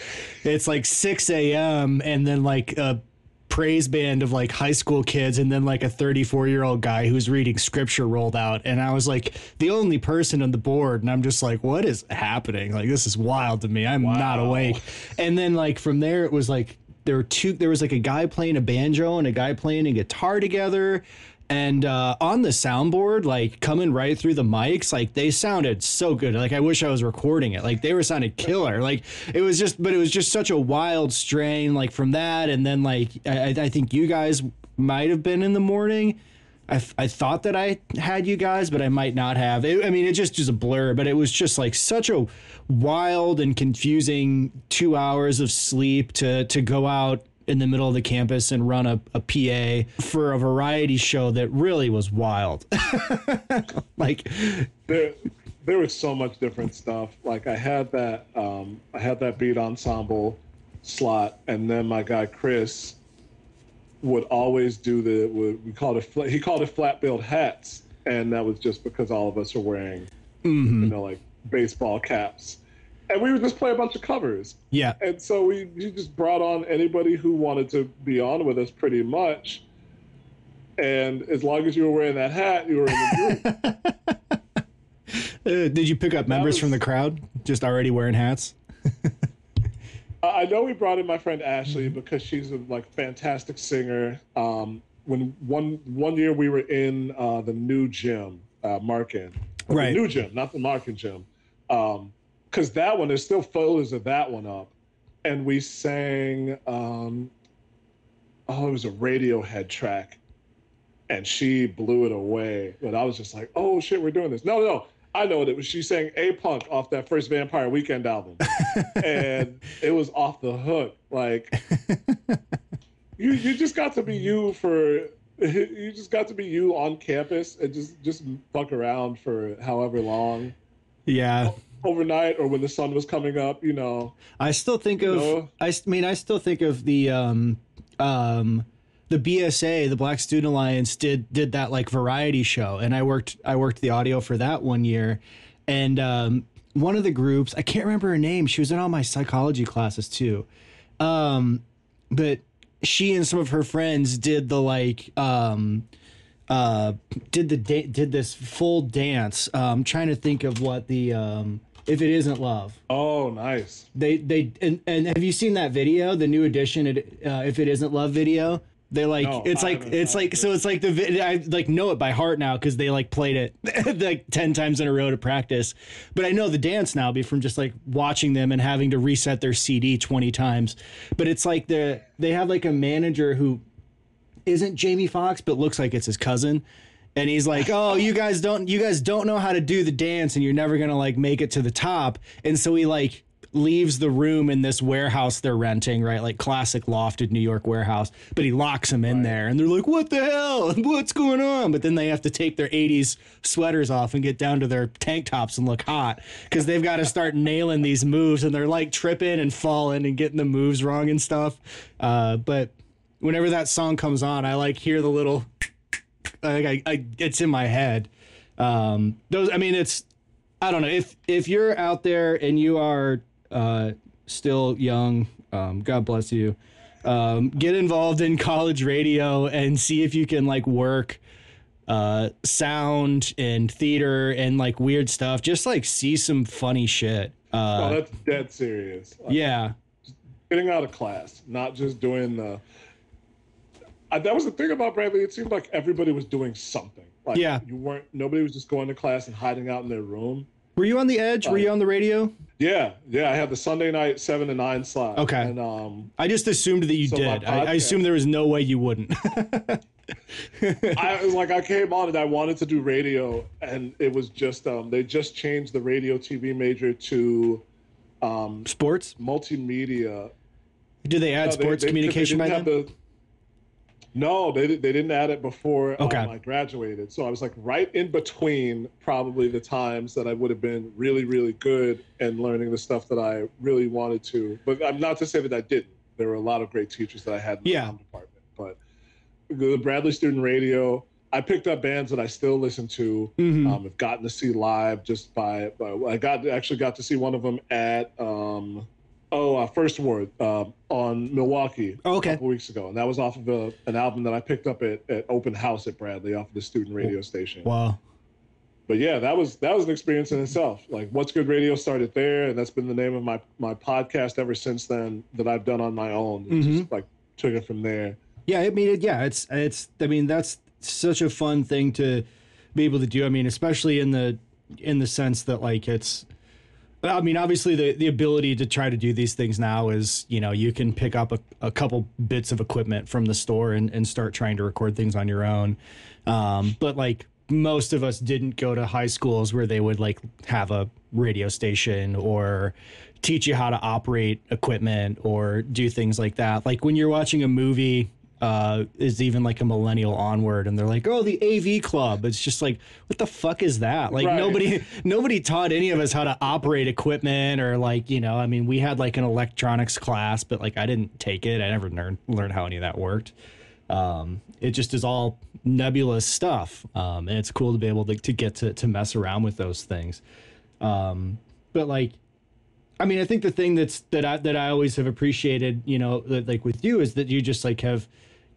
it's like 6 a.m and then like a praise band of like high school kids and then like a 34 year old guy who's reading scripture rolled out. And i was like the only person on the board and i'm just like what is happening? Like this is wild to me. I'm not awake. And then like from there it was like there were two there was like a guy playing a banjo and a guy playing a guitar together and uh, on the soundboard like coming right through the mics like they sounded so good. Like i wish i was recording it. Like they were sounded killer. Like it was just but it was just such a wild strain like from that. And then like i, I think you guys might have been in the morning. I, thought that I had you guys, but I might not have. It, I mean, it just is a blur, but it was just like such a wild and confusing two hours of sleep to to go out in the middle of the campus and run a, a PA for a variety show that really was wild. [LAUGHS] like, there there was so much different stuff. Like I had that um, I had that beat ensemble slot, and then my guy Chris would always do the what we called it he called it flat billed hats, and that was just because all of us are wearing you know like baseball caps, and we would just play a bunch of covers. yeah, And so we, we just brought on anybody who wanted to be on with us pretty much. And as long as you were wearing that hat, you were in the group. [LAUGHS] uh, did you pick up members from the crowd just already wearing hats? I [LAUGHS] I know we brought in my friend Ashley because she's a like fantastic singer. Um, when one one year we were in uh, the new gym, uh, Markin, Right. The new gym, not the Markin gym, because that one there's still photos of that one up, and we sang. Um, oh, it was a Radiohead track, and she blew it away. But I was just like, oh shit, we're doing this. No, no. I know what it was. She sang A Punk off that first Vampire Weekend album [LAUGHS] and it was off the hook. Like [LAUGHS] you, you just got to be you for [LAUGHS] you just got to be you on campus and just just fuck around for however long Yeah. Overnight or when the sun was coming up. You know, I still think of. know? I mean, I still think of the um, um, the BSA, the Black Student Alliance, did did that like variety show, and I worked I worked the audio for that one year, and um, one of the groups I can't remember her name. She was in all my psychology classes too, um, but she and some of her friends did the like um uh did the da- did this full dance. Um trying to think of what the um if it isn't love. Oh, nice. They they and, and have you seen that video, the new edition It, uh, if it isn't love video? They like No, it's I like it's like so it's like the I like know it by heart now because they like played it [LAUGHS] like ten times in a row to practice. But I know the dance now be from just like watching them and having to reset their CD twenty times. But it's like the they have like a manager who isn't Jamie Foxx but looks like it's his cousin. And he's like, [LAUGHS] "Oh, you guys don't you guys don't know how to do the dance and you're never going to like make it to the top." And so he like leaves the room in this warehouse they're renting, right? Like classic lofted New York warehouse, but he locks them in there and they're like, "What the hell? [LAUGHS] What's going on?" But then they have to take their 80s sweaters off and get down to their tank tops and look hot cuz they've got to start nailing these moves and they're like tripping and falling and getting the moves wrong and stuff. Uh, but whenever that song comes on, I like hear the little I, I it's in my head. Um, those, I mean, it's I don't know if if you're out there and you are uh, still young, um, God bless you. Um, get involved in college radio and see if you can like work uh, sound and theater and like weird stuff. Just like see some funny shit. Oh, Uh, that's dead serious. Like, yeah, Getting out of class, not just doing the. That was the thing about Bradley. It seemed like everybody was doing something. Like Yeah. you weren't. Nobody was just going to class and hiding out in their room. were you on the edge? Were you on the radio? Yeah, yeah. I had the Sunday night seven to nine slot. Okay. And um, I just assumed that you So did. I, I assumed there was no way you wouldn't. [LAUGHS] I was like, I came on and I wanted to do radio, and it was just um, they just changed the radio TV major to um, Sports? multimedia. Did they add No, sports they- they communication by didn't then? have the- no, they, they didn't add it before Okay. um, I graduated. So I was like right in between probably the times that I would have been really, really good and learning the stuff that I really wanted to. But I'm not to say that I didn't. There were a lot of great teachers that I had in the Yeah. sound department. But the Bradley Student Radio, I picked up bands that I still listen to. Mhm. Um, I've gotten to see live just by, by I got actually got to see one of them at um, oh uh, First word um, on Milwaukee Oh, okay. a couple weeks ago, and that was off of a, an album that I picked up at, at Open House at Bradley off of the student radio station. Wow. But yeah, that was that was an experience in itself. Like What's Good Radio started there, and that's been the name of my my podcast ever since then that I've done on my own. Mm-hmm. Just like took it from there. Yeah, I mean, it, yeah, it's it's. I mean, that's such a fun thing to be able to do. I mean, especially in the in the sense that like it's. I mean, obviously, the the ability to try to do these things now is, you know, you can pick up a, a couple bits of equipment from the store and, and start trying to record things on your own. Um, but like most of us didn't go to high schools where they would like have a radio station or teach you how to operate equipment or do things like that. Like when you're watching a movie, uh, is even like a millennial onward, and they're like, "Oh, the AV club." It's just like, what the fuck is that? Like Right. nobody, nobody taught any of us how to operate equipment or like, you know, I mean, we had like an electronics class, but like I didn't take it. I never learned learned how any of that worked. Um, it just is all nebulous stuff, um, and it's cool to be able to, to get to to mess around with those things. Um, but like, I mean, I think the thing that's that I that I always have appreciated, you know, that, like with you is that you just like have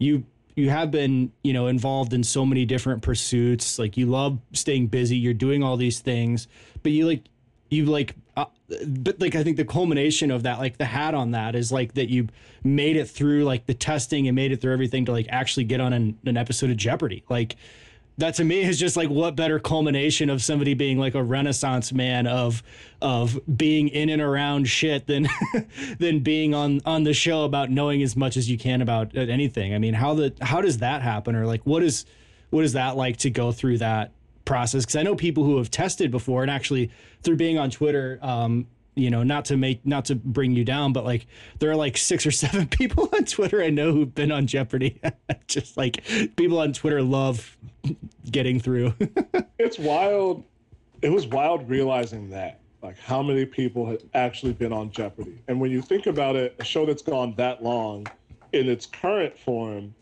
you you have been you know involved in so many different pursuits. Like you love staying busy. You're doing all these things, but you like you like. Uh, but like I think the culmination of that, like the hat on that, is like that you made it through like the testing and made it through everything to like actually get on an, an episode of Jeopardy. Like that to me is just like what better culmination of somebody being like a renaissance man of of being in and around shit than [LAUGHS] than being on on the show about knowing as much as you can about anything. I mean, how the how does that happen or like what is what is that like to go through that process because I know people who have tested before and actually through being on Twitter um you know not to make not to bring you down but like there are like six or seven [LAUGHS] people on Twitter I know who've been on Jeopardy [LAUGHS] just like people on Twitter love getting through [LAUGHS] It's wild. It was wild realizing that, like how many people had actually been on Jeopardy. And when you think about it, a show that's gone that long in its current form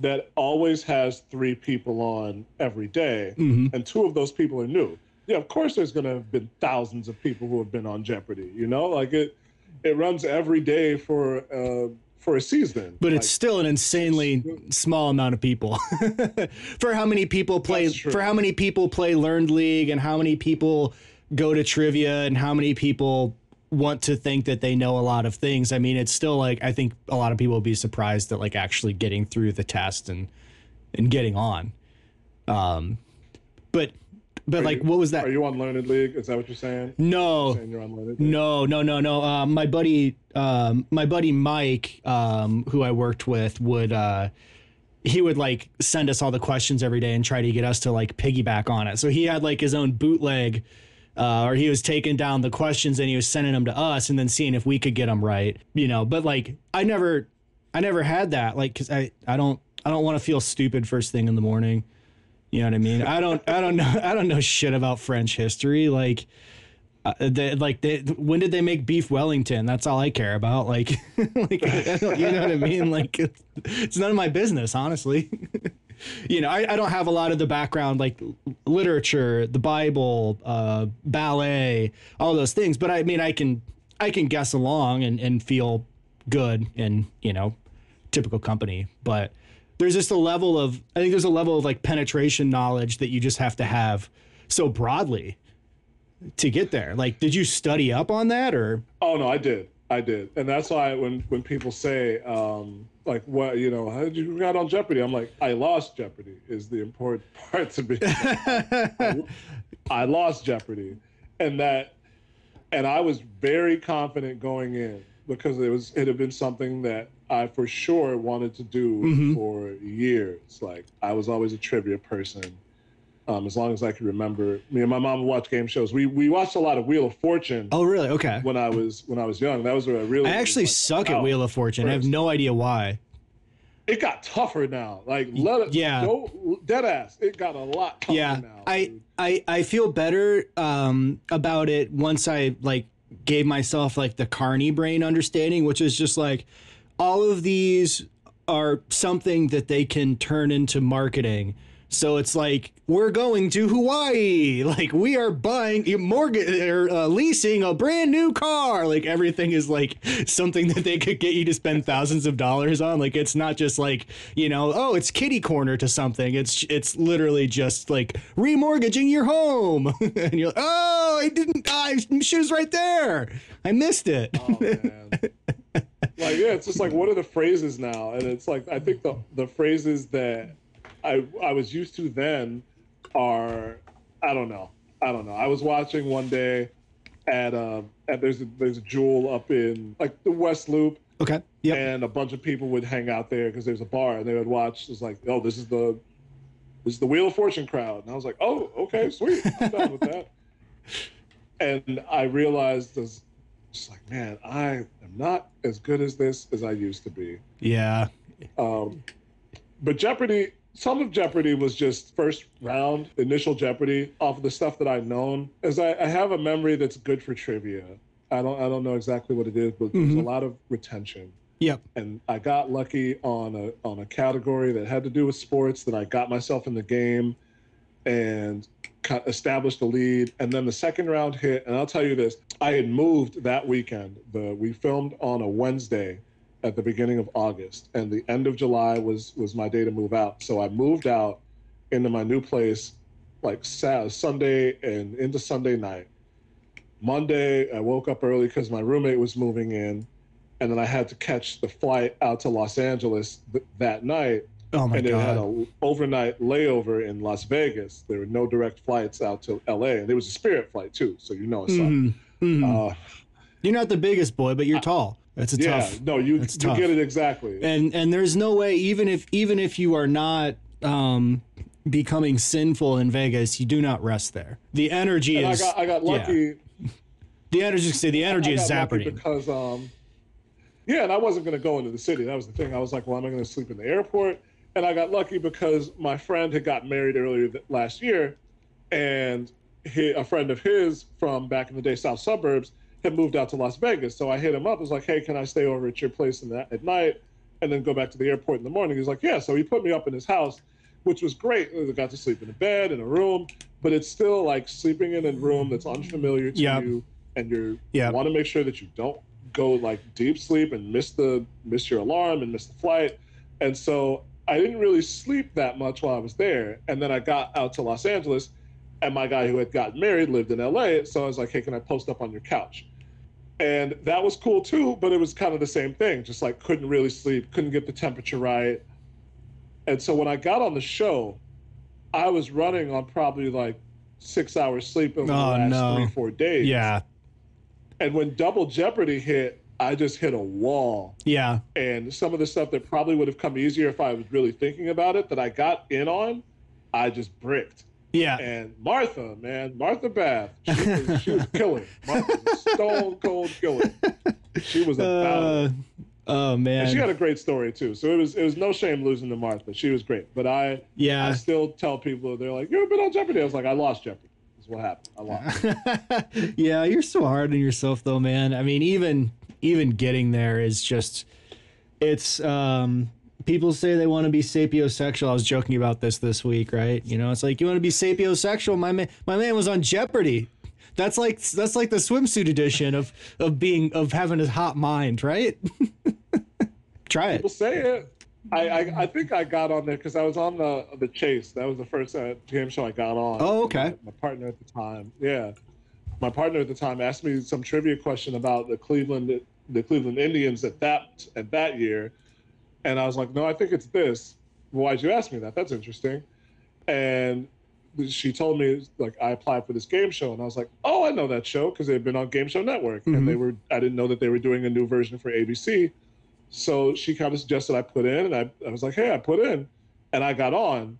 that always has three people on every day, mm-hmm. and two of those people are new. Yeah, of course there's gonna have been thousands of people who have been on Jeopardy, you know? Like it it runs every day for uh, for a season. But Like, it's still an insanely small amount of people [LAUGHS] for how many people play for how many people play LearnedLeague and how many people go to trivia and how many people want to think that they know a lot of things. I mean, it's still like I think a lot of people will be surprised at like actually getting through the test and and getting on. Um, but but Are like, you- what was that? Are you on LearnedLeague? Is that what you're saying? no, Saying you're on no, no, no, no. Um, my buddy, um, my buddy Mike, um, who I worked with, would uh, he would like send us all the questions every day and try to get us to like piggyback on it. So he had like his own bootleg, uh, or he was taking down the questions and he was sending them to us and then seeing if we could get them right. You know, but like I never, I never had that. Like, cause I, I don't, I don't want to feel stupid first thing in the morning. You know what I mean? I don't, I don't know, I don't know shit about French history. Like, uh, they, like they, when did they make beef Wellington? That's all I care about. Like, [LAUGHS] like you know what I mean? Like, it's, none of my business, honestly. [LAUGHS] you know, I, I don't have a lot of the background like literature, the Bible, uh, ballet, all those things. But I mean, I can I can guess along and, and feel good in you know typical company. But there's just a level of I think there's a level of like penetration knowledge that you just have to have so broadly to get there. Like, did you study up on that or? Oh no, I did. I did, and that's why when when people say um, like, "What you know? How did you got on Jeopardy?" I'm like, "I lost Jeopardy." Is the important [LAUGHS] part to me. I, I lost Jeopardy, and that, and I was very confident going in because it was it had been something that I for sure wanted to do for years. Like I was always a trivia person. Um, as long as I can remember, me and my mom would watch game shows. We we watched a lot of Wheel of Fortune Oh, really? Okay. when I was when I was young. That was where I really. I actually like, suck at. Wheel of Fortune. I have no idea why. It got tougher now. Like let it. yeah. Go, dead ass. It got a lot tougher yeah now. i i i feel better um about it once i like gave myself like the carney brain understanding which is just like all of these are something that they can turn into marketing so it's like we're going to Hawaii, [LAUGHS] like we are buying, mortgage or uh, leasing a brand new car. Like everything is like something that they could get you to spend thousands of dollars on. Like it's not just like you know, oh, it's kitty corner to something. It's it's literally just like remortgaging your home, [LAUGHS] and you're like, oh, I didn't, I should was right there. I missed it. Oh man. [LAUGHS] like yeah, it's just like what are the phrases now? And it's like I think the the phrases that I I was used to then are I don't know. I don't know. I was watching one day at um at there's a there's a jewel up in like the West Loop Okay. Yeah. and a bunch of people would hang out there because there's a bar and they would watch it's like oh this is the this is the wheel of fortune crowd and i was like oh okay sweet i'm down with that [LAUGHS] and i realized as just like man i am not as good as this as i used to be Yeah. um, but Jeopardy, some of Jeopardy was just first round, initial Jeopardy off of the stuff that I've known. As I, I have a memory that's good for trivia. I don't I don't know exactly what it is, but there's a lot of retention. Yep. And I got lucky on a on a category that had to do with sports that I got myself in the game and established the lead. And then the second round hit, and I'll tell you this: I had moved that weekend. The we filmed on a Wednesday at the beginning of August, and the end of July was was my day to move out. So I moved out into my new place like Sunday and into Sunday night. Monday, I woke up early because my roommate was moving in, and then I had to catch the flight out to Los Angeles th- that night Oh my and it had an overnight layover in Las Vegas. There were no direct flights out to LA, and there was a Spirit flight too, so you know it's Mhm. Mhm. Uh, You're not the biggest boy, but you're tall. That's a yeah, tough. no, you you tough. get it exactly. and and there's no way even if even if you are not um becoming sinful in Vegas, you do not rest there. The energy And I is got I got lucky. the energy say the energy I is zapping. because um, yeah, and I wasn't going to go into the city. That was the thing. I was like, well, am I going to sleep in the airport? And I got lucky because my friend had got married earlier th- last year, and he, a friend of his from back in the day, South Suburbs, had moved out to Las Vegas. So I hit him up. I was like, hey, can I stay over at your place in that at night, and then go back to the airport in the morning? He's like, yeah. So he put me up in his house, which was great. I got to sleep in a bed in a room, but it's still like sleeping in a room that's unfamiliar to Yep. you, and you're Yep. want to make sure that you don't go like deep sleep and miss the miss your alarm and miss the flight. And so I didn't really sleep that much while I was there. And then I got out to Los Angeles and my guy who had gotten married lived in LA. So I was like, hey, can I post up on your couch? And that was cool too, but it was kind of the same thing. Just like couldn't really sleep, couldn't get the temperature right. And so when I got on the show, I was running on probably like six hours sleep over Oh, the last no. three, four days. Yeah. And when Double Jeopardy hit, I just hit a wall. Yeah. And some of the stuff that probably would have come easier if I was really thinking about it that I got in on, I just bricked. Yeah. And Martha, man, Martha Bath, she was, she was killing. [LAUGHS] Martha was stone cold killing. She was about Uh, oh And man. she had a great story too. So it was it was no shame losing to Martha. She was great. But I yeah I still tell people they're like, You've been on Jeopardy? I was like, I lost Jeopardy. That's what happened. I lost. [LAUGHS] yeah, you're so hard on yourself though, man. I mean, even even getting there is just it's um people say they want to be sapiosexual. I was joking about this this week, right? You know, it's like you want to be sapiosexual. My man my man was on Jeopardy. That's like that's like the swimsuit edition of of being of having a hot mind, right? [LAUGHS] Try it. People say it. I, I, I think I got on there because I was on the the chase. That was the first uh, game show I got on. Oh, okay. My, my partner at the time, yeah, my partner at the time asked me some trivia question about the Cleveland the Cleveland Indians at that at that year, and I was like, no, I think it's this. Why'd you ask me that? That's interesting. And she told me like I applied for this game show, and I was like, oh, I know that show because they've been on Game Show Network, and they mm-hmm. were I didn't know that they were doing a new version for ABC. So she kind of suggested I put in, and I, I was like, hey, I put in, and I got on,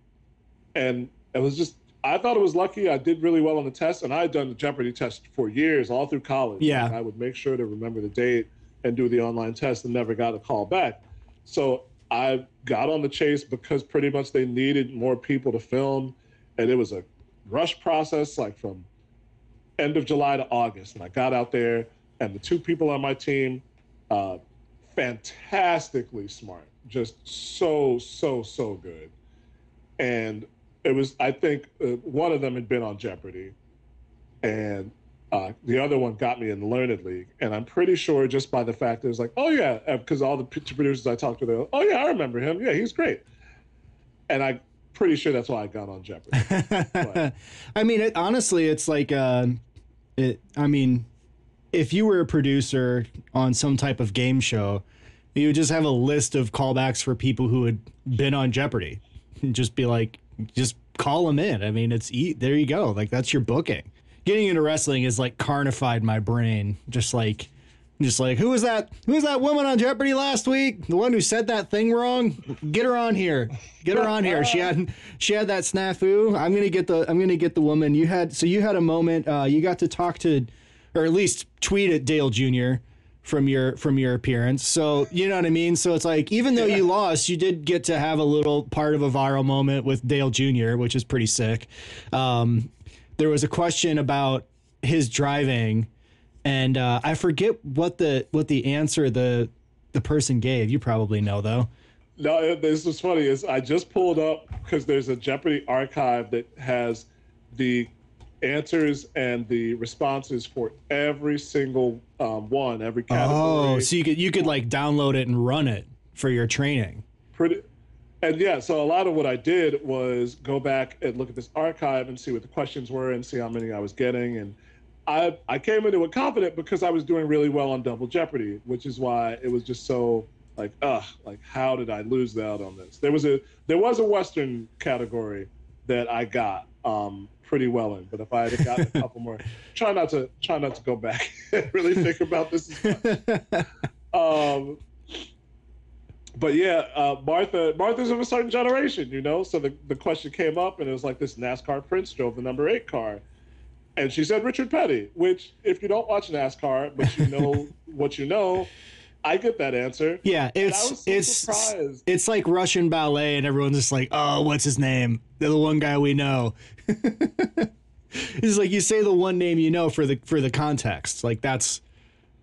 and it was just I thought it was lucky. I did really well on the test, and I had done the Jeopardy test for years, all through college. Yeah. I would make sure to remember the date and do the online test, and never got a call back. So I got on the chase because pretty much they needed more people to film, and it was a rush process, like from end of July to August. And I got out there, and the two people on my team, uh, fantastically smart, just so so so good. And it was, I think, uh, one of them had been on Jeopardy, and uh, the other one got me in the LearnedLeague. And I'm pretty sure just by the fact that it was like, oh yeah, because all the producers I talked to, they're like, oh yeah, I remember him. Yeah, he's great. And I'm pretty sure that's why I got on Jeopardy. [LAUGHS] I mean, it, honestly, it's like, uh, it. I mean, if you were a producer on some type of game show, you would just have a list of callbacks for people who had been on Jeopardy, and [LAUGHS] just be like, just call them in. I mean, it's e- there you go. Like that's your booking. Getting into wrestling is like carnified my brain. Just like. Just like who was that? Who was that woman on Jeopardy last week? The one who said that thing wrong. Get her on here. Get her on here. She had she had that snafu. I'm gonna get the I'm gonna get the woman. You had so you had a moment. Uh, you got to talk to, or at least tweet at Dale Jr. from your from your appearance. So you know what I mean. So it's like even though you lost, you did get to have a little part of a viral moment with Dale Jr., which is pretty sick. Um, there was a question about his driving and uh, I forget what the what the answer the the person gave. You probably know though. No, this was funny. Is I just pulled up because there's a Jeopardy archive that has the answers and the responses for every single um, one, every category. Oh, so you could you could like download it and run it for your training. pretty. And yeah, so a lot of what I did was go back and look at this archive and see what the questions were and see how many I was getting. And I I came into it confident because I was doing really well on Double Jeopardy, which is why it was just so like, ugh, like how did I lose out on this? There was a there was a Western category that I got um, pretty well in, but if I had gotten a [LAUGHS] couple more, try not to try not to go back [LAUGHS] and really think about this. As much. [LAUGHS] Um, but yeah, uh, Martha Martha's of a certain generation, you know. So the, the question came up, and it was like this NASCAR Prince drove the number eight car, and she said Richard Petty. Which, if you don't watch NASCAR, but you know [LAUGHS] what you know, I get that answer. Yeah, it's so it's surprised. it's like Russian ballet, and everyone's just like, "Oh, what's his name? They're the one guy we know." [LAUGHS] it's like you say the one name you know for the for the context. Like that's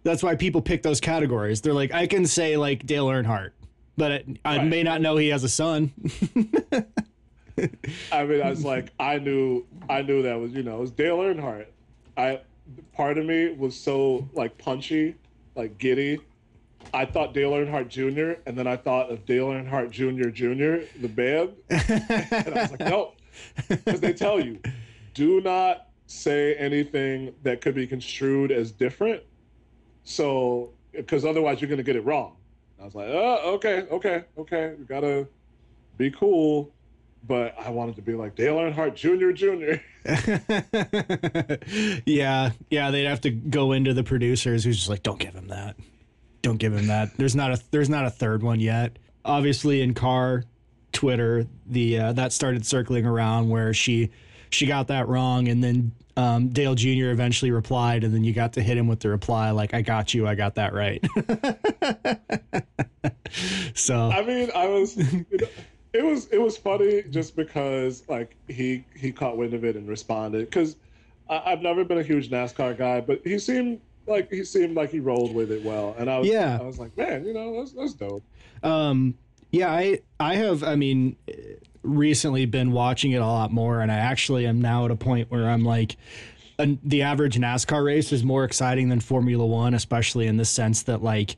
that's why people pick those categories. They're like, I can say like Dale Earnhardt, but it, I Right. may not know he has a son. I mean, I was like, I knew, I knew that was, you know, it was Dale Earnhardt. I, part of me was so like punchy like giddy, I thought Dale Earnhardt Jr. and then I thought of Dale Earnhardt Jr. Jr. the band, and I was like, no, because they tell you, do not say anything that could be construed as different. So, because otherwise you're going to get it wrong. I was like, oh, okay, okay, okay. We gotta be cool. But I wanted to be like Dale Earnhardt Jr. Jr. [LAUGHS] yeah, yeah. They'd have to go into the producers who's just like, don't give him that. Don't give him that. There's not a there's not a third one yet. Obviously, in car Twitter, the uh, that started circling around where she she got that wrong, and then um, Dale Jr. eventually replied, and then you got to hit him with the reply like, "I got you, I got that right." [LAUGHS] so I mean, I was. it was it was funny just because like he he caught wind of it and responded because I've never been a huge NASCAR guy, but he seemed like he seemed like he rolled with it well, and I was Yeah. I was like, man, you know, that's that's dope. Um, yeah, I I have I mean recently been watching it a lot more and I actually am now at a point where I'm like an, the average NASCAR race is more exciting than Formula 1 especially in the sense that like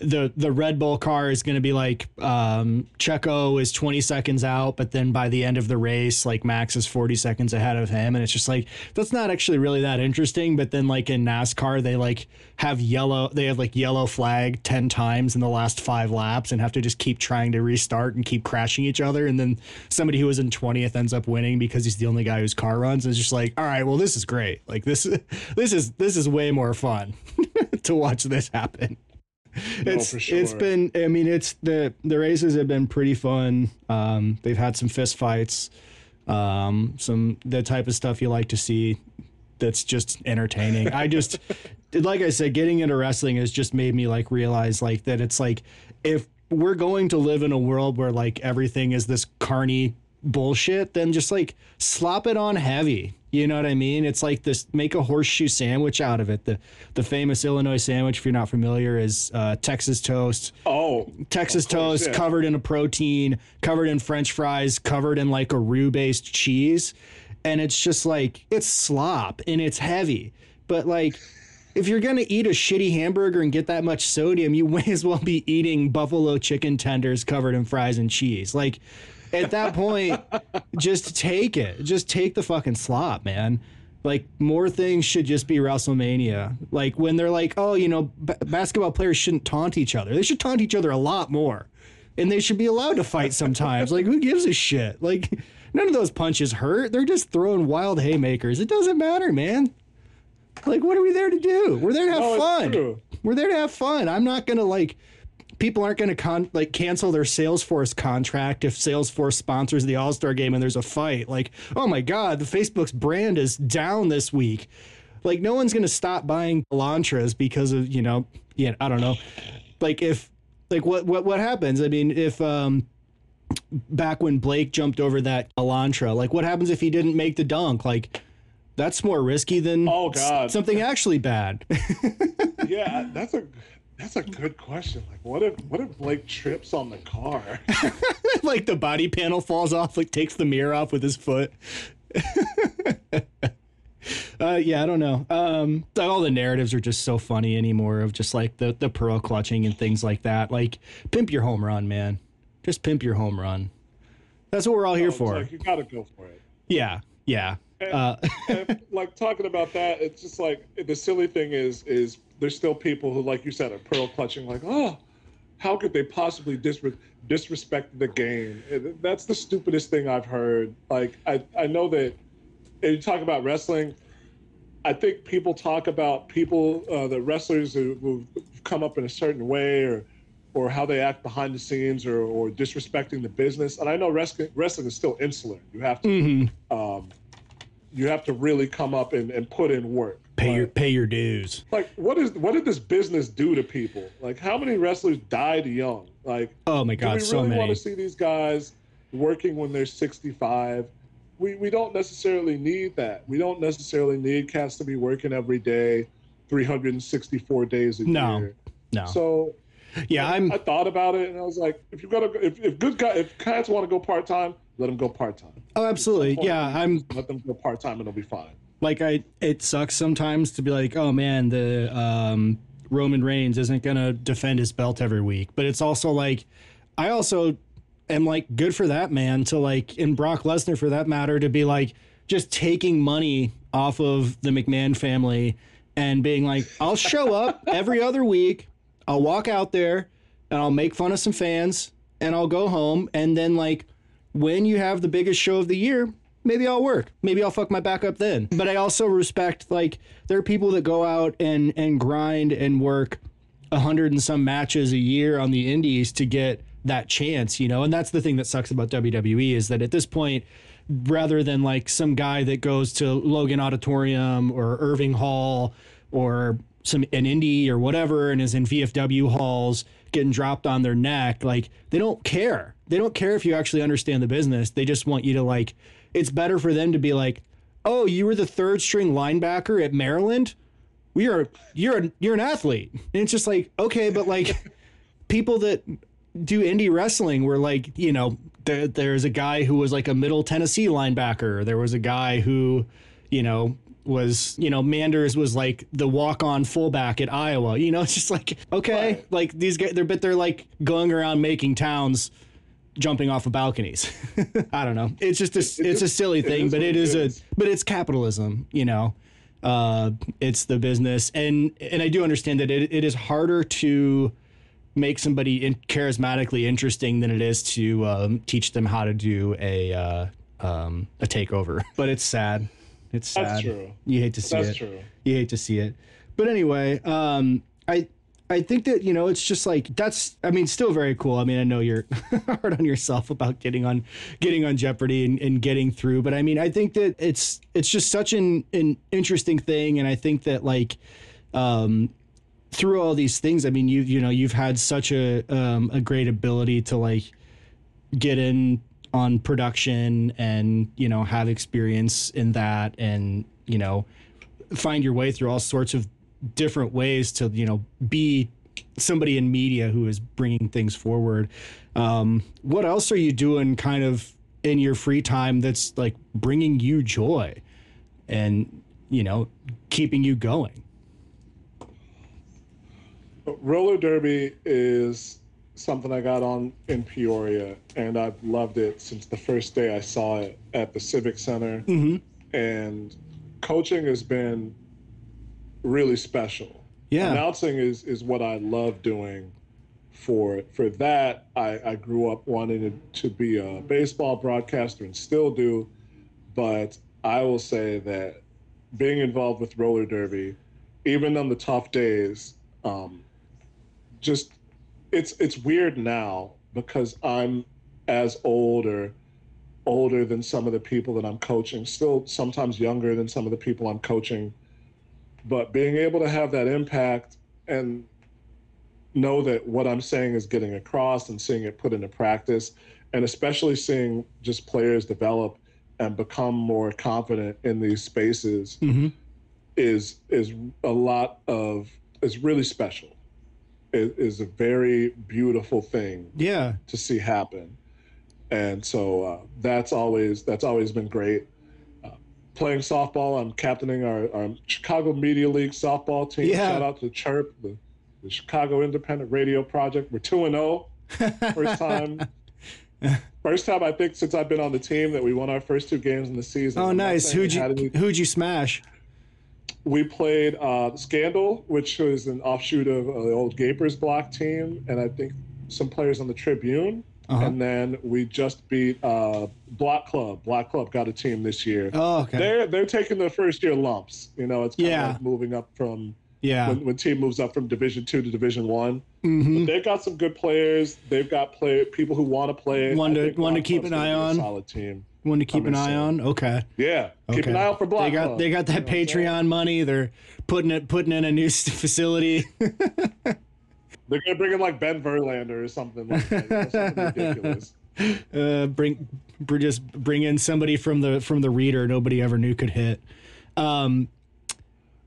the the Red Bull car is going to be like um Checo is 20 seconds out but then by the end of the race like Max is 40 seconds ahead of him. And it's just like that's not actually really that interesting. But then like in NASCAR they like have yellow they have like yellow flag 10 times in the last 5 laps and have to just keep trying to restart and keep crashing each other and then somebody who was in 20th ends up winning because he's the only guy whose car runs And it's just like all right well this is great like this [LAUGHS] this is this is way more fun [LAUGHS] to watch this happen it's for sure. it's been I mean it's the the races have been pretty fun. Um, they've had some fist fights, um, some the type of stuff you like to see. That's just entertaining. I just like I said, getting into wrestling has just made me like realize like that it's like if we're going to live in a world where like everything is this carny bullshit, then just like slop it on heavy. You know what I mean? It's like this make a horseshoe sandwich out of it. The the famous Illinois sandwich, if you're not familiar, is uh, Texas toast, Oh, Texas course, toast yeah. covered in a protein, covered in French fries, covered in like a roux based cheese. And it's just like, it's slop and it's heavy. But like, if you're going to eat a shitty hamburger and get that much sodium, you [LAUGHS] may as well be eating buffalo chicken tenders covered in fries and cheese. Like, at that point, [LAUGHS] just take it. Just take the fucking slop, man. Like more things should just be WrestleMania. Like when they're like, oh, you know, b- basketball players shouldn't taunt each other. They should taunt each other a lot more, and they should be allowed to fight sometimes. like who gives a shit? Like none of those punches hurt. They're just throwing wild haymakers. It doesn't matter, man. Like what are we there to do? We're there to have No, fun. We're there to have fun. I'm not gonna like people aren't going to con- like cancel their Salesforce contract if Salesforce sponsors the All Star game and there's a fight. Like, oh my God, the Facebook's brand is down this week. Like, no one's going to stop buying Elantras because of you know, yeah, I don't know. Like if like what what what happens? I mean, if um back when Blake jumped over that Elantra, like what happens if he didn't make the dunk? Like that's more risky than Oh, God. something actually bad. [LAUGHS] yeah, that's a that's a good question. Like, what if what if Blake trips on the car? [LAUGHS] like the body panel falls off, like takes the mirror off with his foot. [LAUGHS] uh, yeah, I don't know. Um, all the narratives are just so funny anymore of just like the the pearl clutching and things like that. Like pimp your home run, man. Just pimp your home run. That's what we're all here It's for. like you got to go for it. yeah, yeah. Uh, and like talking about that, it's just like the silly thing is is there's still people who, like you said, are pearl clutching. Like, oh, how could they possibly disre- disrespect the game? That's the stupidest thing I've heard. Like, I I know that and you talk about wrestling. I think people talk about people, uh, the wrestlers who, who've come up in a certain way, or or how they act behind the scenes, or, or disrespecting the business. And I know wrestling wrestling is still insular. You have to mhm. um, you have to really come up and, and put in work. Pay your pay your dues. like what is what did this business do to people? Like how many wrestlers died young? Like Oh my god, do we so really want to see these guys working when they're 65? We we don't necessarily need that. We don't necessarily need cats to be working every day, 364 days a No. year. No. No. So Yeah, I'm I thought about it and I was like, if you gotta if, if good guy if cats want to go part time, let them go part time. Oh, absolutely. Yeah, I'm Let them go part time and it'll be fine. like I it sucks sometimes to be like, oh man, the um Roman Reigns isn't going to defend his belt every week. But it's also like, I also am like, good for that man to like, in Brock Lesnar for that matter, to be like, just taking money off of the McMahon family and being like, I'll show up every other week. I'll walk out there and I'll make fun of some fans and I'll go home. And then, like, when you have the biggest show of the year, maybe I'll work. Maybe I'll fuck my back up then. But I also respect, like, there are people that go out and, and grind and work a hundred and some matches a year on the indies to get that chance, you know? And that's the thing that sucks about WWE is that at this point, rather than like some guy that goes to Logan Auditorium or Irving Hall or some an indie or whatever and is in VFW halls getting dropped on their neck, like they don't care. They don't care if you actually understand the business. They just want you to like it's better for them to be like, "Oh, you were the third string linebacker at Maryland? We are you're you're an athlete." And it's just like, "Okay, but like [LAUGHS] people that do indie wrestling were like, you know, there, there's a guy who was like a middle Tennessee linebacker. There was a guy who, you know, was, you know, Manders was like the walk on fullback at Iowa. You know, it's [LAUGHS] just like, okay, right. like these guys, they're, but they're like going around making towns jumping off of balconies. [LAUGHS] I don't know. It's just a, it's, a silly thing, but it is, it is a, but it's capitalism, you know, uh, it's the business. And, and I do understand that it, it is harder to, make somebody in, charismatically interesting than it is to um, teach them how to do a uh, um, a takeover. [LAUGHS] But it's sad. It's sad. That's true. You hate to see That's it. true. You hate to see it. But anyway, um, I I think that you know it's just like that's I mean still very cool. I mean I know you're [LAUGHS] hard on yourself about getting on getting on Jeopardy and, and getting through, but I mean I think that it's it's just such an an interesting thing, and I think that like um, through all these things, I mean, you you know, you've had such a um, a great ability to like get in on production and you know have experience in that and you know find your way through all sorts of different ways to you know be somebody in media who is bringing things forward. Um, what else are you doing, kind of in your free time that's like bringing you joy and you know keeping you going? roller derby is something I got on in Peoria, and I've loved it since the first day I saw it at the Civic Center. Mm-hmm. And coaching has been really special. Yeah, announcing is is what I love doing. For for that, I, I grew up wanting to be a baseball broadcaster and still do, but I will say that being involved with roller derby, even on the tough days, um, just it's it's weird now because I'm as old or older than some of the people that I'm coaching, still sometimes younger than some of the people I'm coaching. But being able to have that impact and know that what I'm saying is getting across and seeing it put into practice, and especially seeing just players develop and become more confident in these spaces mm-hmm. is is a lot of is really special is, is a very beautiful thing yeah. to see happen. And so uh, that's always that's always been great. Uh, playing softball i'm captaining our, our chicago media league softball team. Yeah. shout out to chirp the, the chicago independent radio project. We're 2 and 0 [LAUGHS] first time. First time i think since i've been on the team that we won our first two games in the season. Oh, I'm nice. Who'd you who'd you smash? We played uh, Scandal, which was an offshoot of uh, the old Gapers Block team, and I think some players on the Tribune. Uh-huh. And then we just beat uh, Block Club. Block Club got a team this year. Oh, okay. They're they're taking the first year lumps. You know, it's kind Yeah. of like moving up from yeah. when, when team moves up from Division two to Division one. hmm They've got some good players. They've got play people who want to play. One to- one to keep an eye on. Solid team. One to keep an eye on. Okay. Yeah, keep Okay. an eye out for Block They got Club. they got that You know what I'm saying? Patreon money. They're putting it putting in a new [LAUGHS] facility. [LAUGHS] They're gonna bring in like Ben Verlander or something like that. Something ridiculous. [LAUGHS] uh, bring, br- just bring in somebody from the from the reader nobody ever knew could hit. Um,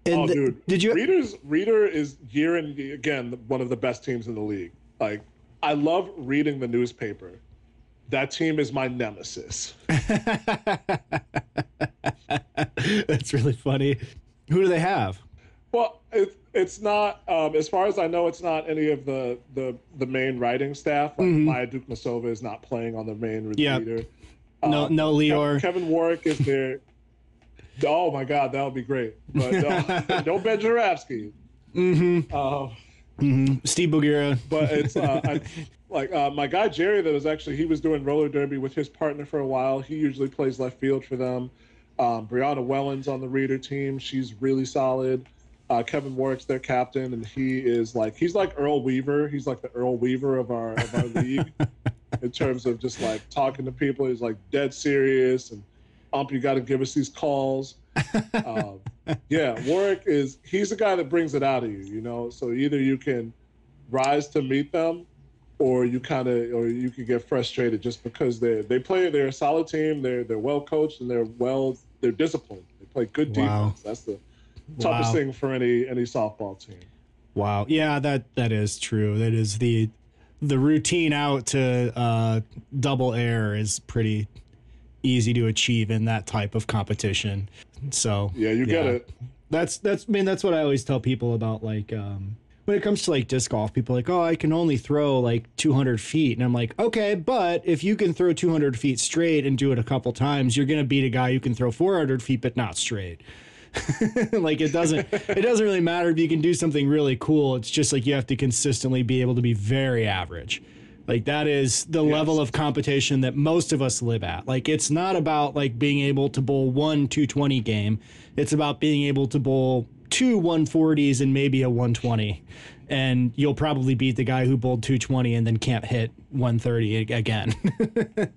and oh, th- dude, did you? Readers Reader is year and again one of the best teams in the league. Like, I love reading the newspaper. That team is my nemesis. [LAUGHS] That's really funny. Who do they have? Well, it, it's not. Um, as far as I know, it's not any of the the, the main writing staff. Like Mhm. Maya Dukmasova is not playing on the main Yep. leader. No, Um, no, Leor. Kevin, Warwick is there. [LAUGHS] oh my God, that would be great. But no, no Ben Joravsky. Mm-hmm. Um, mm-hmm. Steve Bogira. but it's uh, I, like uh, my guy Jerry that was actually he was doing roller derby with his partner for a while. He usually plays left field for them. Um, Brianna Wellen's on the Reader team, she's really solid. Uh, Kevin Warwick's their captain, and he is like he's like Earl Weaver. He's like the Earl Weaver of our of our league [LAUGHS] in terms of just like talking to people. He's like dead serious and ump, you got to give us these calls. Um, yeah, Warwick is he's the guy that brings it out of you, you know. So either you can rise to meet them, or you kind of, or you could get frustrated just because they they play. They're a solid team. They're they're well coached and they're well they're disciplined. They play good Wow. defense. That's the toughest Wow. thing for any any softball team. Wow. Yeah, that that is true. That is the the routine out to uh, double air is pretty easy to achieve in that type of competition. So Yeah, you get Yeah. it. that's that's I mean that's what I always tell people about like um when it comes to like disc golf, people are like, oh, I can only throw like 200 feet, and I'm like, okay, but if you can throw 200 feet straight and do it a couple times, you're gonna beat a guy who can throw 400 feet but not straight. [LAUGHS] like it doesn't it doesn't really matter if you can do something really cool. It's just like you have to consistently be able to be very average. Like that is the level of competition that most of us live at. Like it's not about like being able to bowl one 220 game. It's about being able to bowl two 140s and maybe a 120. And you'll probably beat the guy who bowled 220 and then can't hit 130 again. [LAUGHS]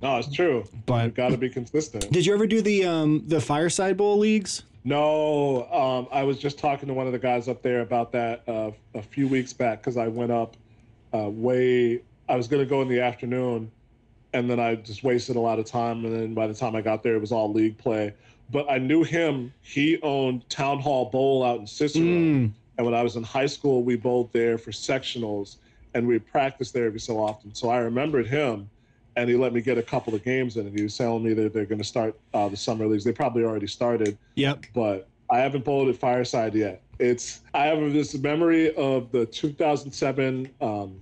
No, it's true. But- you got to be consistent. Did you ever do the um the fireside bowl leagues? No, um, I was just talking to one of the guys up there about that uh, a few weeks back because I went up uh, way. I was going to go in the afternoon, and then I just wasted a lot of time. And then by the time I got there, it was all league play. But I knew him. He owned Town Hall Bowl out in Cicero, Mm. and when I was in high school, we bowled there for sectionals, and we practiced there every so often. So I remembered him, and he let me get a couple of games in. And he was telling me that they're going to start uh, the summer leagues. They probably already started Yep. but I haven't bowled at Fireside yet. It's I have this memory of the 2007 um,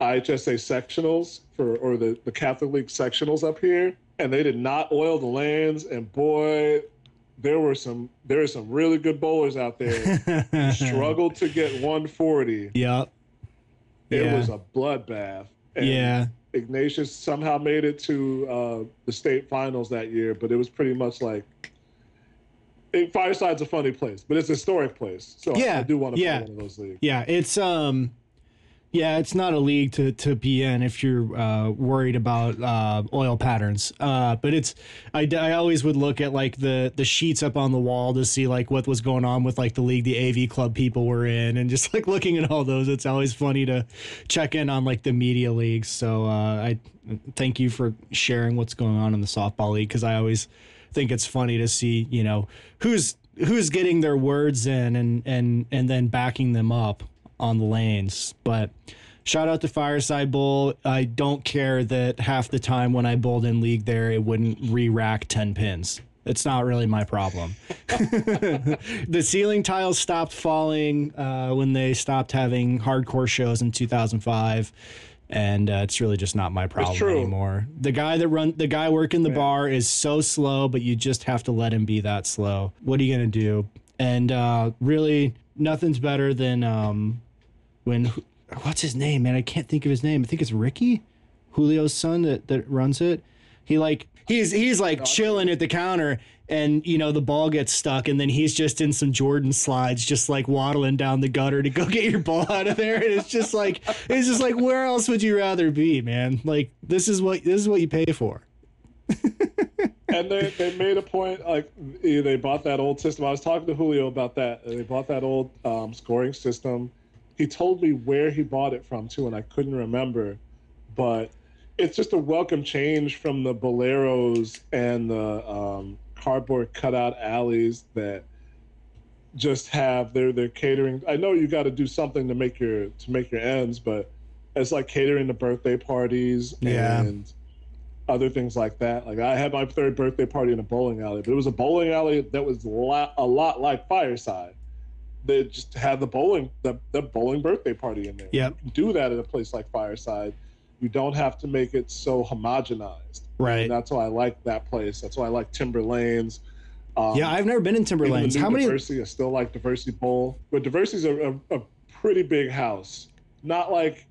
IHSA sectionals for or the the Catholic League sectionals up here, and they did not oil the lanes. And boy, there were some there are some really good bowlers out there. [LAUGHS] Struggled to get 140. Yep. It Yeah. was a bloodbath. And Yeah. Ignatius somehow made it to uh, the state finals that year, but it was pretty much like it, Fireside's a funny place, but it's a historic place. So Yeah, I do want to yeah. play one of those leagues. Yeah, it's um yeah, it's not a league to, to be in if you're uh, worried about uh, oil patterns. Uh, but it's I, I always would look at like the the sheets up on the wall to see like what was going on with like the league the AV club people were in and just [LAUGHS] like looking at all those. It's always funny to check in on like the media leagues. So uh, I thank you for sharing what's going on in the softball league because I always think it's funny to see you know who's who's getting their words in and and and then backing them up on the lanes. But shout out to Fireside Bowl. I don't care that half the time when I bowled in league there, it wouldn't re-rack ten pins. It's not really my problem. [LAUGHS] the ceiling tiles stopped falling uh, when they stopped having hardcore shows in 2005 and uh, it's really just not my problem anymore. The guy that run the guy working the bar is so slow, but you just have to let him be that slow. What are you gonna do? And uh, really, nothing's better than um, when what's his name, man? I can't think of his name. I think it's Ricky, Julio's son that that runs it. He like he's he's like chilling at the counter and you know the ball gets stuck and then he's just in some Jordan slides just like waddling down the gutter to go [LAUGHS] get your ball out of there and it's just like it's just like where else would you rather be man like this is what this is what you pay for [LAUGHS] and they, they made a point like they bought that old system. I was talking to Julio about that. They bought that old um, scoring system. He told me where he bought it from too, and I couldn't remember. But it's just a welcome change from the Bowleros and the um, cardboard cutout alleys that just have their their catering. I know you got to do something to make your to make your ends, but it's like catering to birthday parties Yeah. and other things like that. Like I had my third birthday party in a bowling alley, but it was a bowling alley that was a lot, a lot like Fireside. They just had the bowling, the, the bowling birthday party in there. Can do that at a place like Fireside. You don't have to make it so homogenized. Right. And that's why I like that place. That's why I like Timber Lanes. Um, yeah, I've never been in even the Timber Lanes. How many? Diversey, I still like Diversey Bowl, but Diversey's a, a, a pretty big house. Not like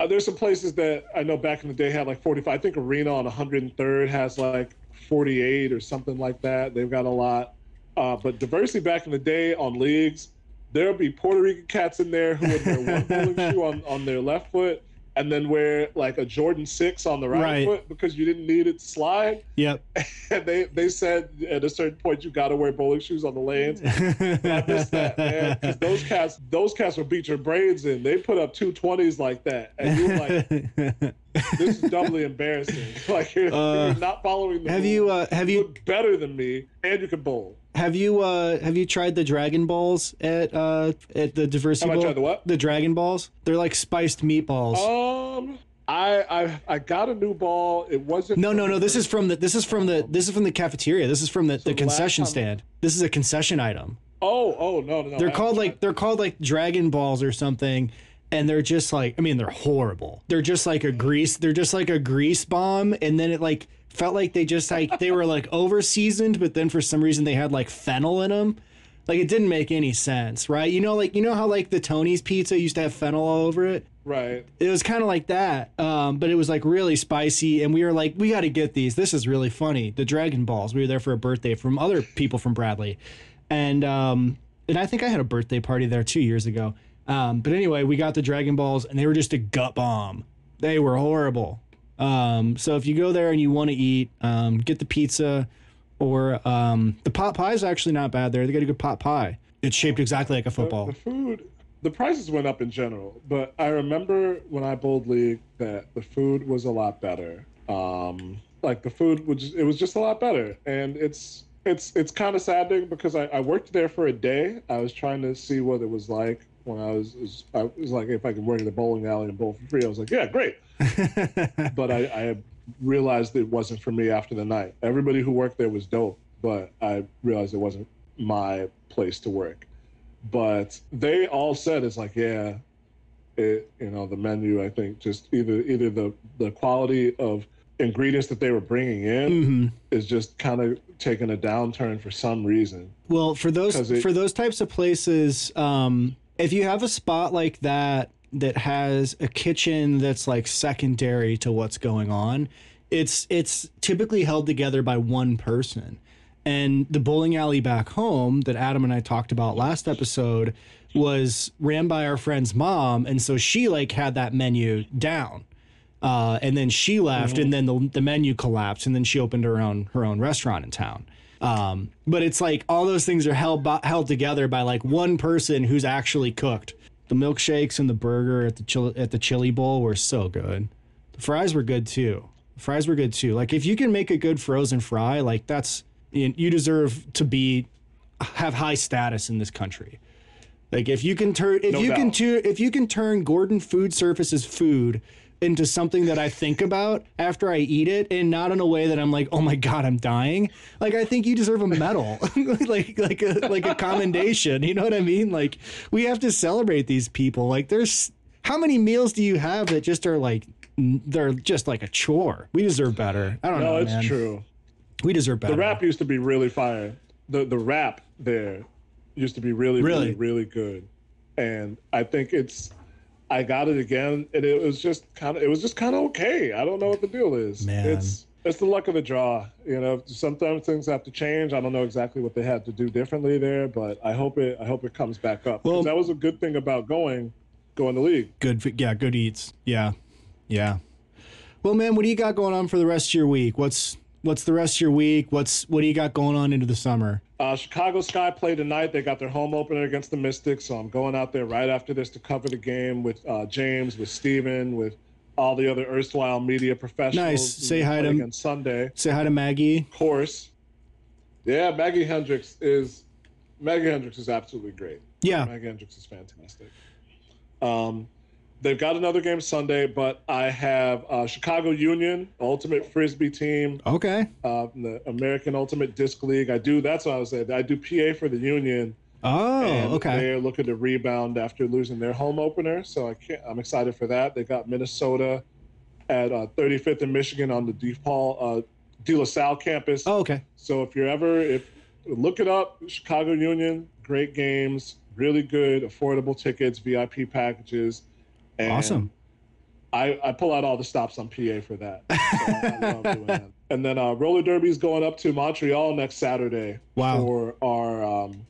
uh, there's some places that I know back in the day had like 45. I think Arena on 103rd has like 48 or something like that. They've got a lot. Uh, but Diversey back in the day on leagues, there'll be Puerto Rican cats in there who would wear one [LAUGHS] bowling shoe on, on their left foot and then wear like a Jordan 6 on the right, Right. foot because you didn't need it to slide. Yep. [LAUGHS] And they, they said at a certain point you got to wear bowling shoes on the lanes. [LAUGHS] I miss that, man. Because those cats, those cats will beat your brains in. They put up two twenties like that, and you're like, [LAUGHS] this is doubly embarrassing. Like you're, Uh, you're not following the. have rules. you uh, have You you look better than me, and you can bowl. Have you uh have you tried the Dragon Balls at uh at the Diversey Have I Bowl? tried the what? The Dragon Balls. They're like spiced meatballs. Um, I I I got a new ball. It wasn't. No, no, no. This is from the this is from the this is from the cafeteria. This is from the, the the concession stand. This is a concession item. Oh, oh no, no. They're I called like they're called like Dragon Balls or something, and they're just like I mean they're horrible. They're just like a grease. They're just like a grease bomb, and then it like felt like they just like they were like over seasoned, but then for some reason they had like fennel in them. Like it didn't make any sense, right? You know, like you know how like the Tony's pizza used to have fennel all over it. Right. it was kind of like that um, but it was like really spicy and we were like we got to get these this is really funny the dragon balls we were there for a birthday from other people from bradley and um, and i think i had a birthday party there two years ago um, but anyway we got the dragon balls and they were just a gut bomb they were horrible um, so if you go there and you want to eat um, get the pizza or um, the pot pie is actually not bad there. They got a good pot pie. It's shaped exactly like a The, football. the food, the prices went up in general, but I remember when I bowled league that the food was a lot better. Um, like the food was, it was just a lot better, and it's it's it's kind of saddening because I, I worked there for a day. I was trying to see what it was like when I was, was I was like if I could work in the bowling alley and bowl for free. I was like, yeah, great. [LAUGHS] but I, I realized it wasn't for me after the night. Everybody who worked there was dope, but I realized it wasn't my place to work. But they all said it's like, yeah, it you know the menu. I think just either either the the quality of ingredients that they were bringing in Mhm. is just kind of taking a downturn for some reason. Well, for those it- for those types of places, um, if you have a spot like that that has a kitchen that's like secondary to what's going on, it's it's typically held together by one person. And the bowling alley back home that Adam and I talked about last episode was ran by our friend's mom, and so she like had that menu down. Uh, and then she left, and then the, the menu collapsed, and then she opened her own her own restaurant in town. Um, but it's like all those things are held by, held together by like one person who's actually cooked. The milkshakes and the burger at the chili, at the chili bowl were so good. The fries were good too. The fries were good too. Like if you can make a good frozen fry, like that's you deserve to be have high status in this country. Like if you can turn if No you can doubt. tu- if you can turn Gordon Food Services food into something that I think about after I eat it and not in a way that I'm like, "Oh my god, I'm dying." Like I think you deserve a medal. [LAUGHS] like like a like a commendation, you know what I mean? Like we have to celebrate these people. Like there's how many meals do you have that just are like they're just like a chore? We deserve better. I don't No, know, No, it's man. true. We deserve better. The rap used to be really fire. The the rap there used to be really Really? really really good, and I think it's. I got it again, and it was just kind of it was just kind of okay. I don't know what the deal is. Man. It's it's the luck of the draw. You know, sometimes things have to change. I don't know exactly what they had to do differently there, but I hope it I hope it comes back up. Well- that was a good thing about going going to league. Good, yeah, good eats. Yeah, yeah. Well, man, what do you got going on for the rest of your week? What's what's the rest of your week? What's what do you got going on into the summer? Uh, Chicago Sky play tonight. They got their home opener against the Mystics, so I'm going out there right after this to cover the game with uh, James, with Steven, with all the other erstwhile media professionals. Nice. Say hi to against Sunday. Say hi to Maggie. Of course. Yeah, Maggie Hendricks is Maggie Hendricks is absolutely great. Yeah, Maggie Hendricks is fantastic. Um, they've got another game Sunday, but I have uh, Chicago Union, Ultimate Frisbee team, Okay. uh, the American Ultimate Disc League. I do. That's what I was saying. I do PA for the Union. Oh, and okay. They're looking to rebound after losing their home opener, so I can't, I'm excited for that. They got Minnesota at uh, 35th in Michigan on the DePaul uh, De La Salle campus. Oh, okay. So if you're ever, if look it up, Chicago Union, great games, really good, affordable tickets, VIP packages. And Awesome. I, I pull out all the stops on PA for that. So I, I love doing that. [LAUGHS] And then uh, roller is going up to Montreal next Saturday Wow. for our um,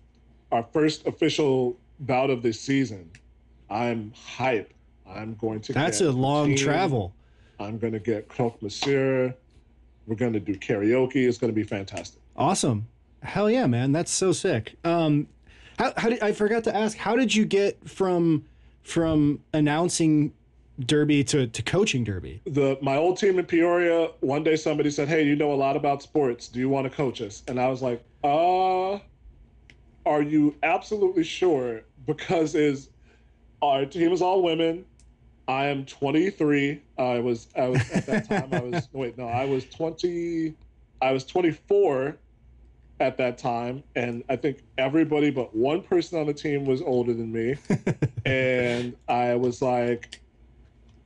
our first official bout of this season. I'm hype. I'm going to. That's get a long travel. I'm going to get croque monsieur. We're going to do karaoke. It's going to be fantastic. Awesome. Hell yeah, man. That's so sick. Um how how did I forgot to ask how did you get from from announcing derby to to coaching derby? the my old team in Peoria, one day somebody said, "Hey, you know a lot about sports. Do you want to coach us?" And I was like, "Uh, are you absolutely sure?" Because is our team is all women. I am 23. I was I was at that time I was [LAUGHS] wait, no, I was 20 I was 24 at that time and I think everybody but one person on the team was older than me. [LAUGHS] and I was like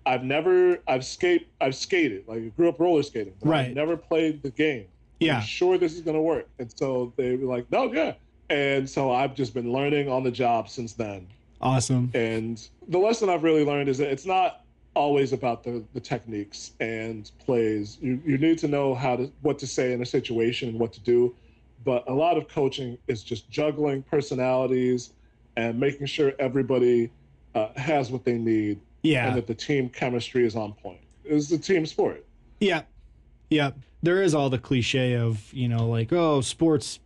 I've never I've skate I've skated like I grew up roller skating, but Right. I've never played the game. Yeah. I'm sure this is gonna work. And so they were like, no, yeah. And so I've just been learning on the job since then. Awesome. And the lesson I've really learned is that it's not always about the, the techniques and plays. You you need to know how to what to say in a situation and what to do. But a lot of coaching is just juggling personalities and making sure everybody uh, has what they need Yeah. and that the team chemistry is on point. It's a team sport. Yeah. Yeah. There is all the cliche of, you know, like, oh, sports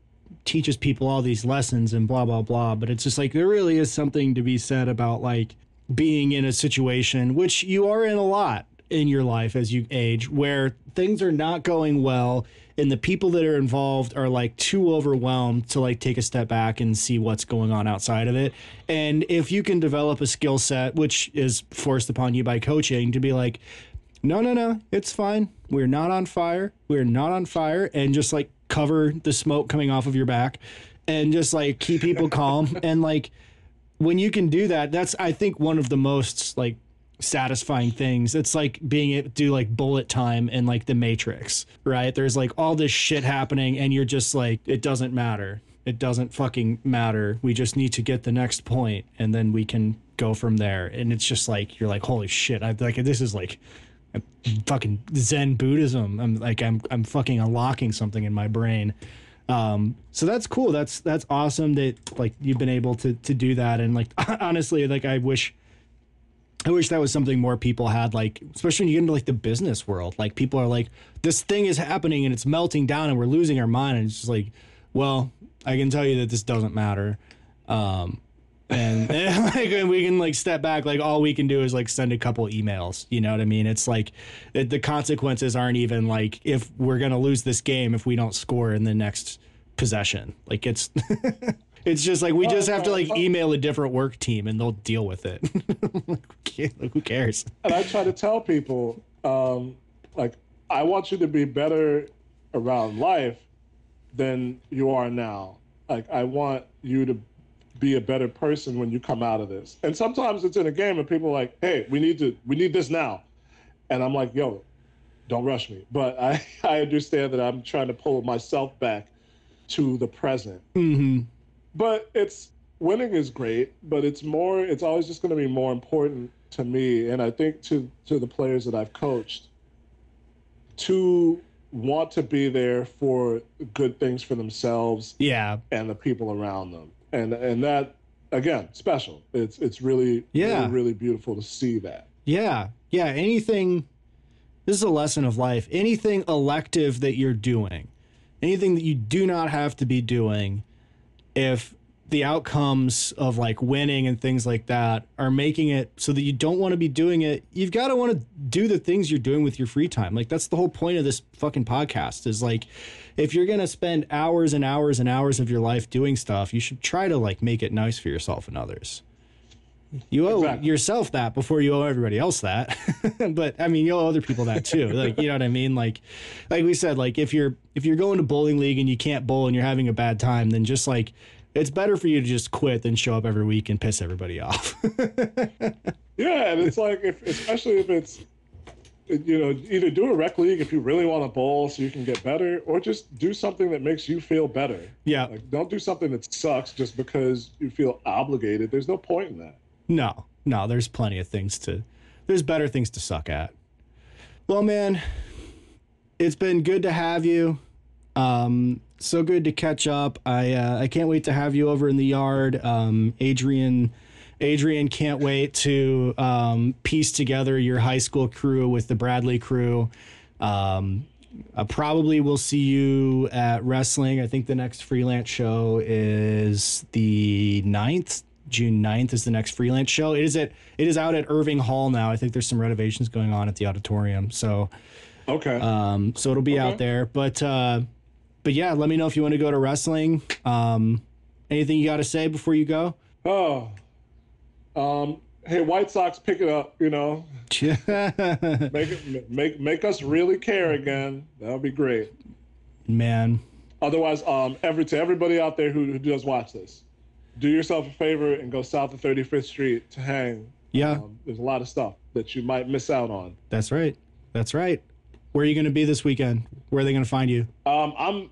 teaches people all these lessons and blah, blah, blah. But it's just like, there really is something to be said about like being in a situation, which you are in a lot in your life as you age, where things are not going well and the people that are involved are like too overwhelmed to like take a step back and see what's going on outside of it. And if you can develop a skill set, which is forced upon you by coaching, to be like, no, no, no, it's fine. We're not on fire. We're not on fire. And just like cover the smoke coming off of your back and just like keep people [LAUGHS] calm. And like when you can do that, that's, I think, one of the most like satisfying things. It's like being able to do like bullet time in like the Matrix, right? There's like all this shit happening and you're just like, it doesn't matter. It doesn't fucking matter. We just need to get the next point and then we can go from there. And it's just like, you're like, holy shit. I like, this is like, fucking Zen Buddhism. I'm like I'm I'm fucking unlocking something in my brain. Um, so that's cool. That's that's awesome that like you've been able to to do that. And like [LAUGHS] honestly, like I wish I wish that was something more people had, like, especially when you get into like the business world. Like people are like, this thing is happening and it's melting down and we're losing our mind. And it's just like, well, I can tell you that this doesn't matter. Um, and, [LAUGHS] and like and we can like step back like all we can do is like send a couple emails you know what i mean it's like it, the consequences aren't even like if we're gonna lose this game if we don't score in the next possession like it's [LAUGHS] it's just like we just have to like email a different work team and they'll deal with it [LAUGHS] like, who cares and I try to tell people, um, like, I want you to be better around life than you are now. Like, I want you to be a better person when you come out of this. And sometimes it's in a game, and people are like, "Hey, we need to, we need this now," and I'm like, "Yo, don't rush me." But I, [LAUGHS] I understand that I'm trying to pull myself back to the present. mm-hmm. But it's winning is great, but it's more. It's always just going to be more important to me, and I think to to the players that I've coached, to want to be there for good things for themselves yeah and the people around them, and and that again special. It's it's really Yeah. really, really beautiful to see that. Yeah. Yeah. Anything, this is a lesson of life. Anything elective that you're doing, anything that you do not have to be doing, if the outcomes of like winning and things like that are making it so that you don't want to be doing it, you've got to want to do the things you're doing with your free time. Like that's the whole point of this fucking podcast is like if you're going to spend hours and hours and hours of your life doing stuff, you should try to like make it nice for yourself and others. You owe Exactly. yourself that before you owe everybody else that. [LAUGHS] but I mean, you owe other people that too. Like, you know what I mean? Like, like we said, like if you're if you're going to bowling league and you can't bowl and you're having a bad time, then just like it's better for you to just quit than show up every week and piss everybody off. [LAUGHS] Yeah, and it's like if especially if it's you know either do a rec league if you really want to bowl so you can get better, or just do something that makes you feel better. yeah. Like don't do something that sucks just because you feel obligated. There's no point in that. No, no, there's plenty of things to, there's better things to suck at. Well, man, it's been good to have you. Um, so good to catch up. I uh, I can't wait to have you over in the yard. Um, Adrian, Adrian can't wait to um, piece together your high school crew with the Bradley crew. Um, I probably will see you at wrestling. I think the next freelance show is the 9th. June 9th is the next freelance show. It is at it is out at Irving Hall now. I think there's some renovations going on at the auditorium. So Okay. um so it'll be out there. But uh but yeah, let me know if you want to go to wrestling. Um anything you got to say before you go? oh. Um. Hey, White Sox, pick it up. You know, [LAUGHS] make make make us really care again. That would be great. Man. Otherwise, um, every to everybody out there who, who does watch this, do yourself a favor and go south of 35th Street to hang. Yeah, Um, there's a lot of stuff that you might miss out on. that's right. That's right. Where are you going to be this weekend? Where are they going to find you? Um, I'm,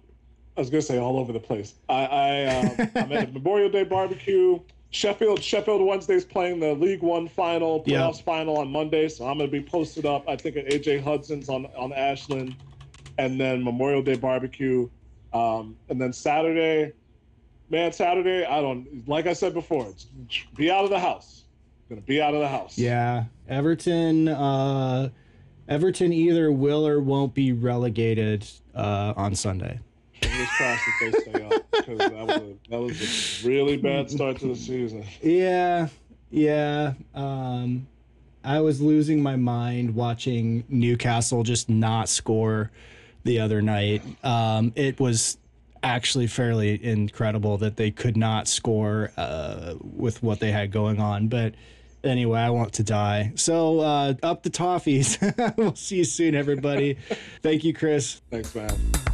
I was gonna say all over the place. I, I um, I'm at a Memorial Day barbecue. Sheffield Sheffield Wednesday's playing the League One final, Yeah. playoffs final on Monday, so I'm gonna be posted up. I think at AJ Hudson's on on Ashland, and then Memorial Day barbecue, um, and then Saturday, man, Saturday I don't like I said before, it's, be out of the house. Gonna be out of the house. Yeah, Everton. Uh, Everton either will or won't be relegated uh, on Sunday. Fingers crossed that they stay up because that was a, that was a really bad start to the season. Yeah, yeah. Um, I was losing my mind watching Newcastle just not score the other night. Um, it was actually fairly incredible that they could not score uh, with what they had going on. But anyway, I want to die. So uh, up the toffees. [LAUGHS] we'll see you soon, everybody. [LAUGHS] Thank you, Chris. Thanks, man.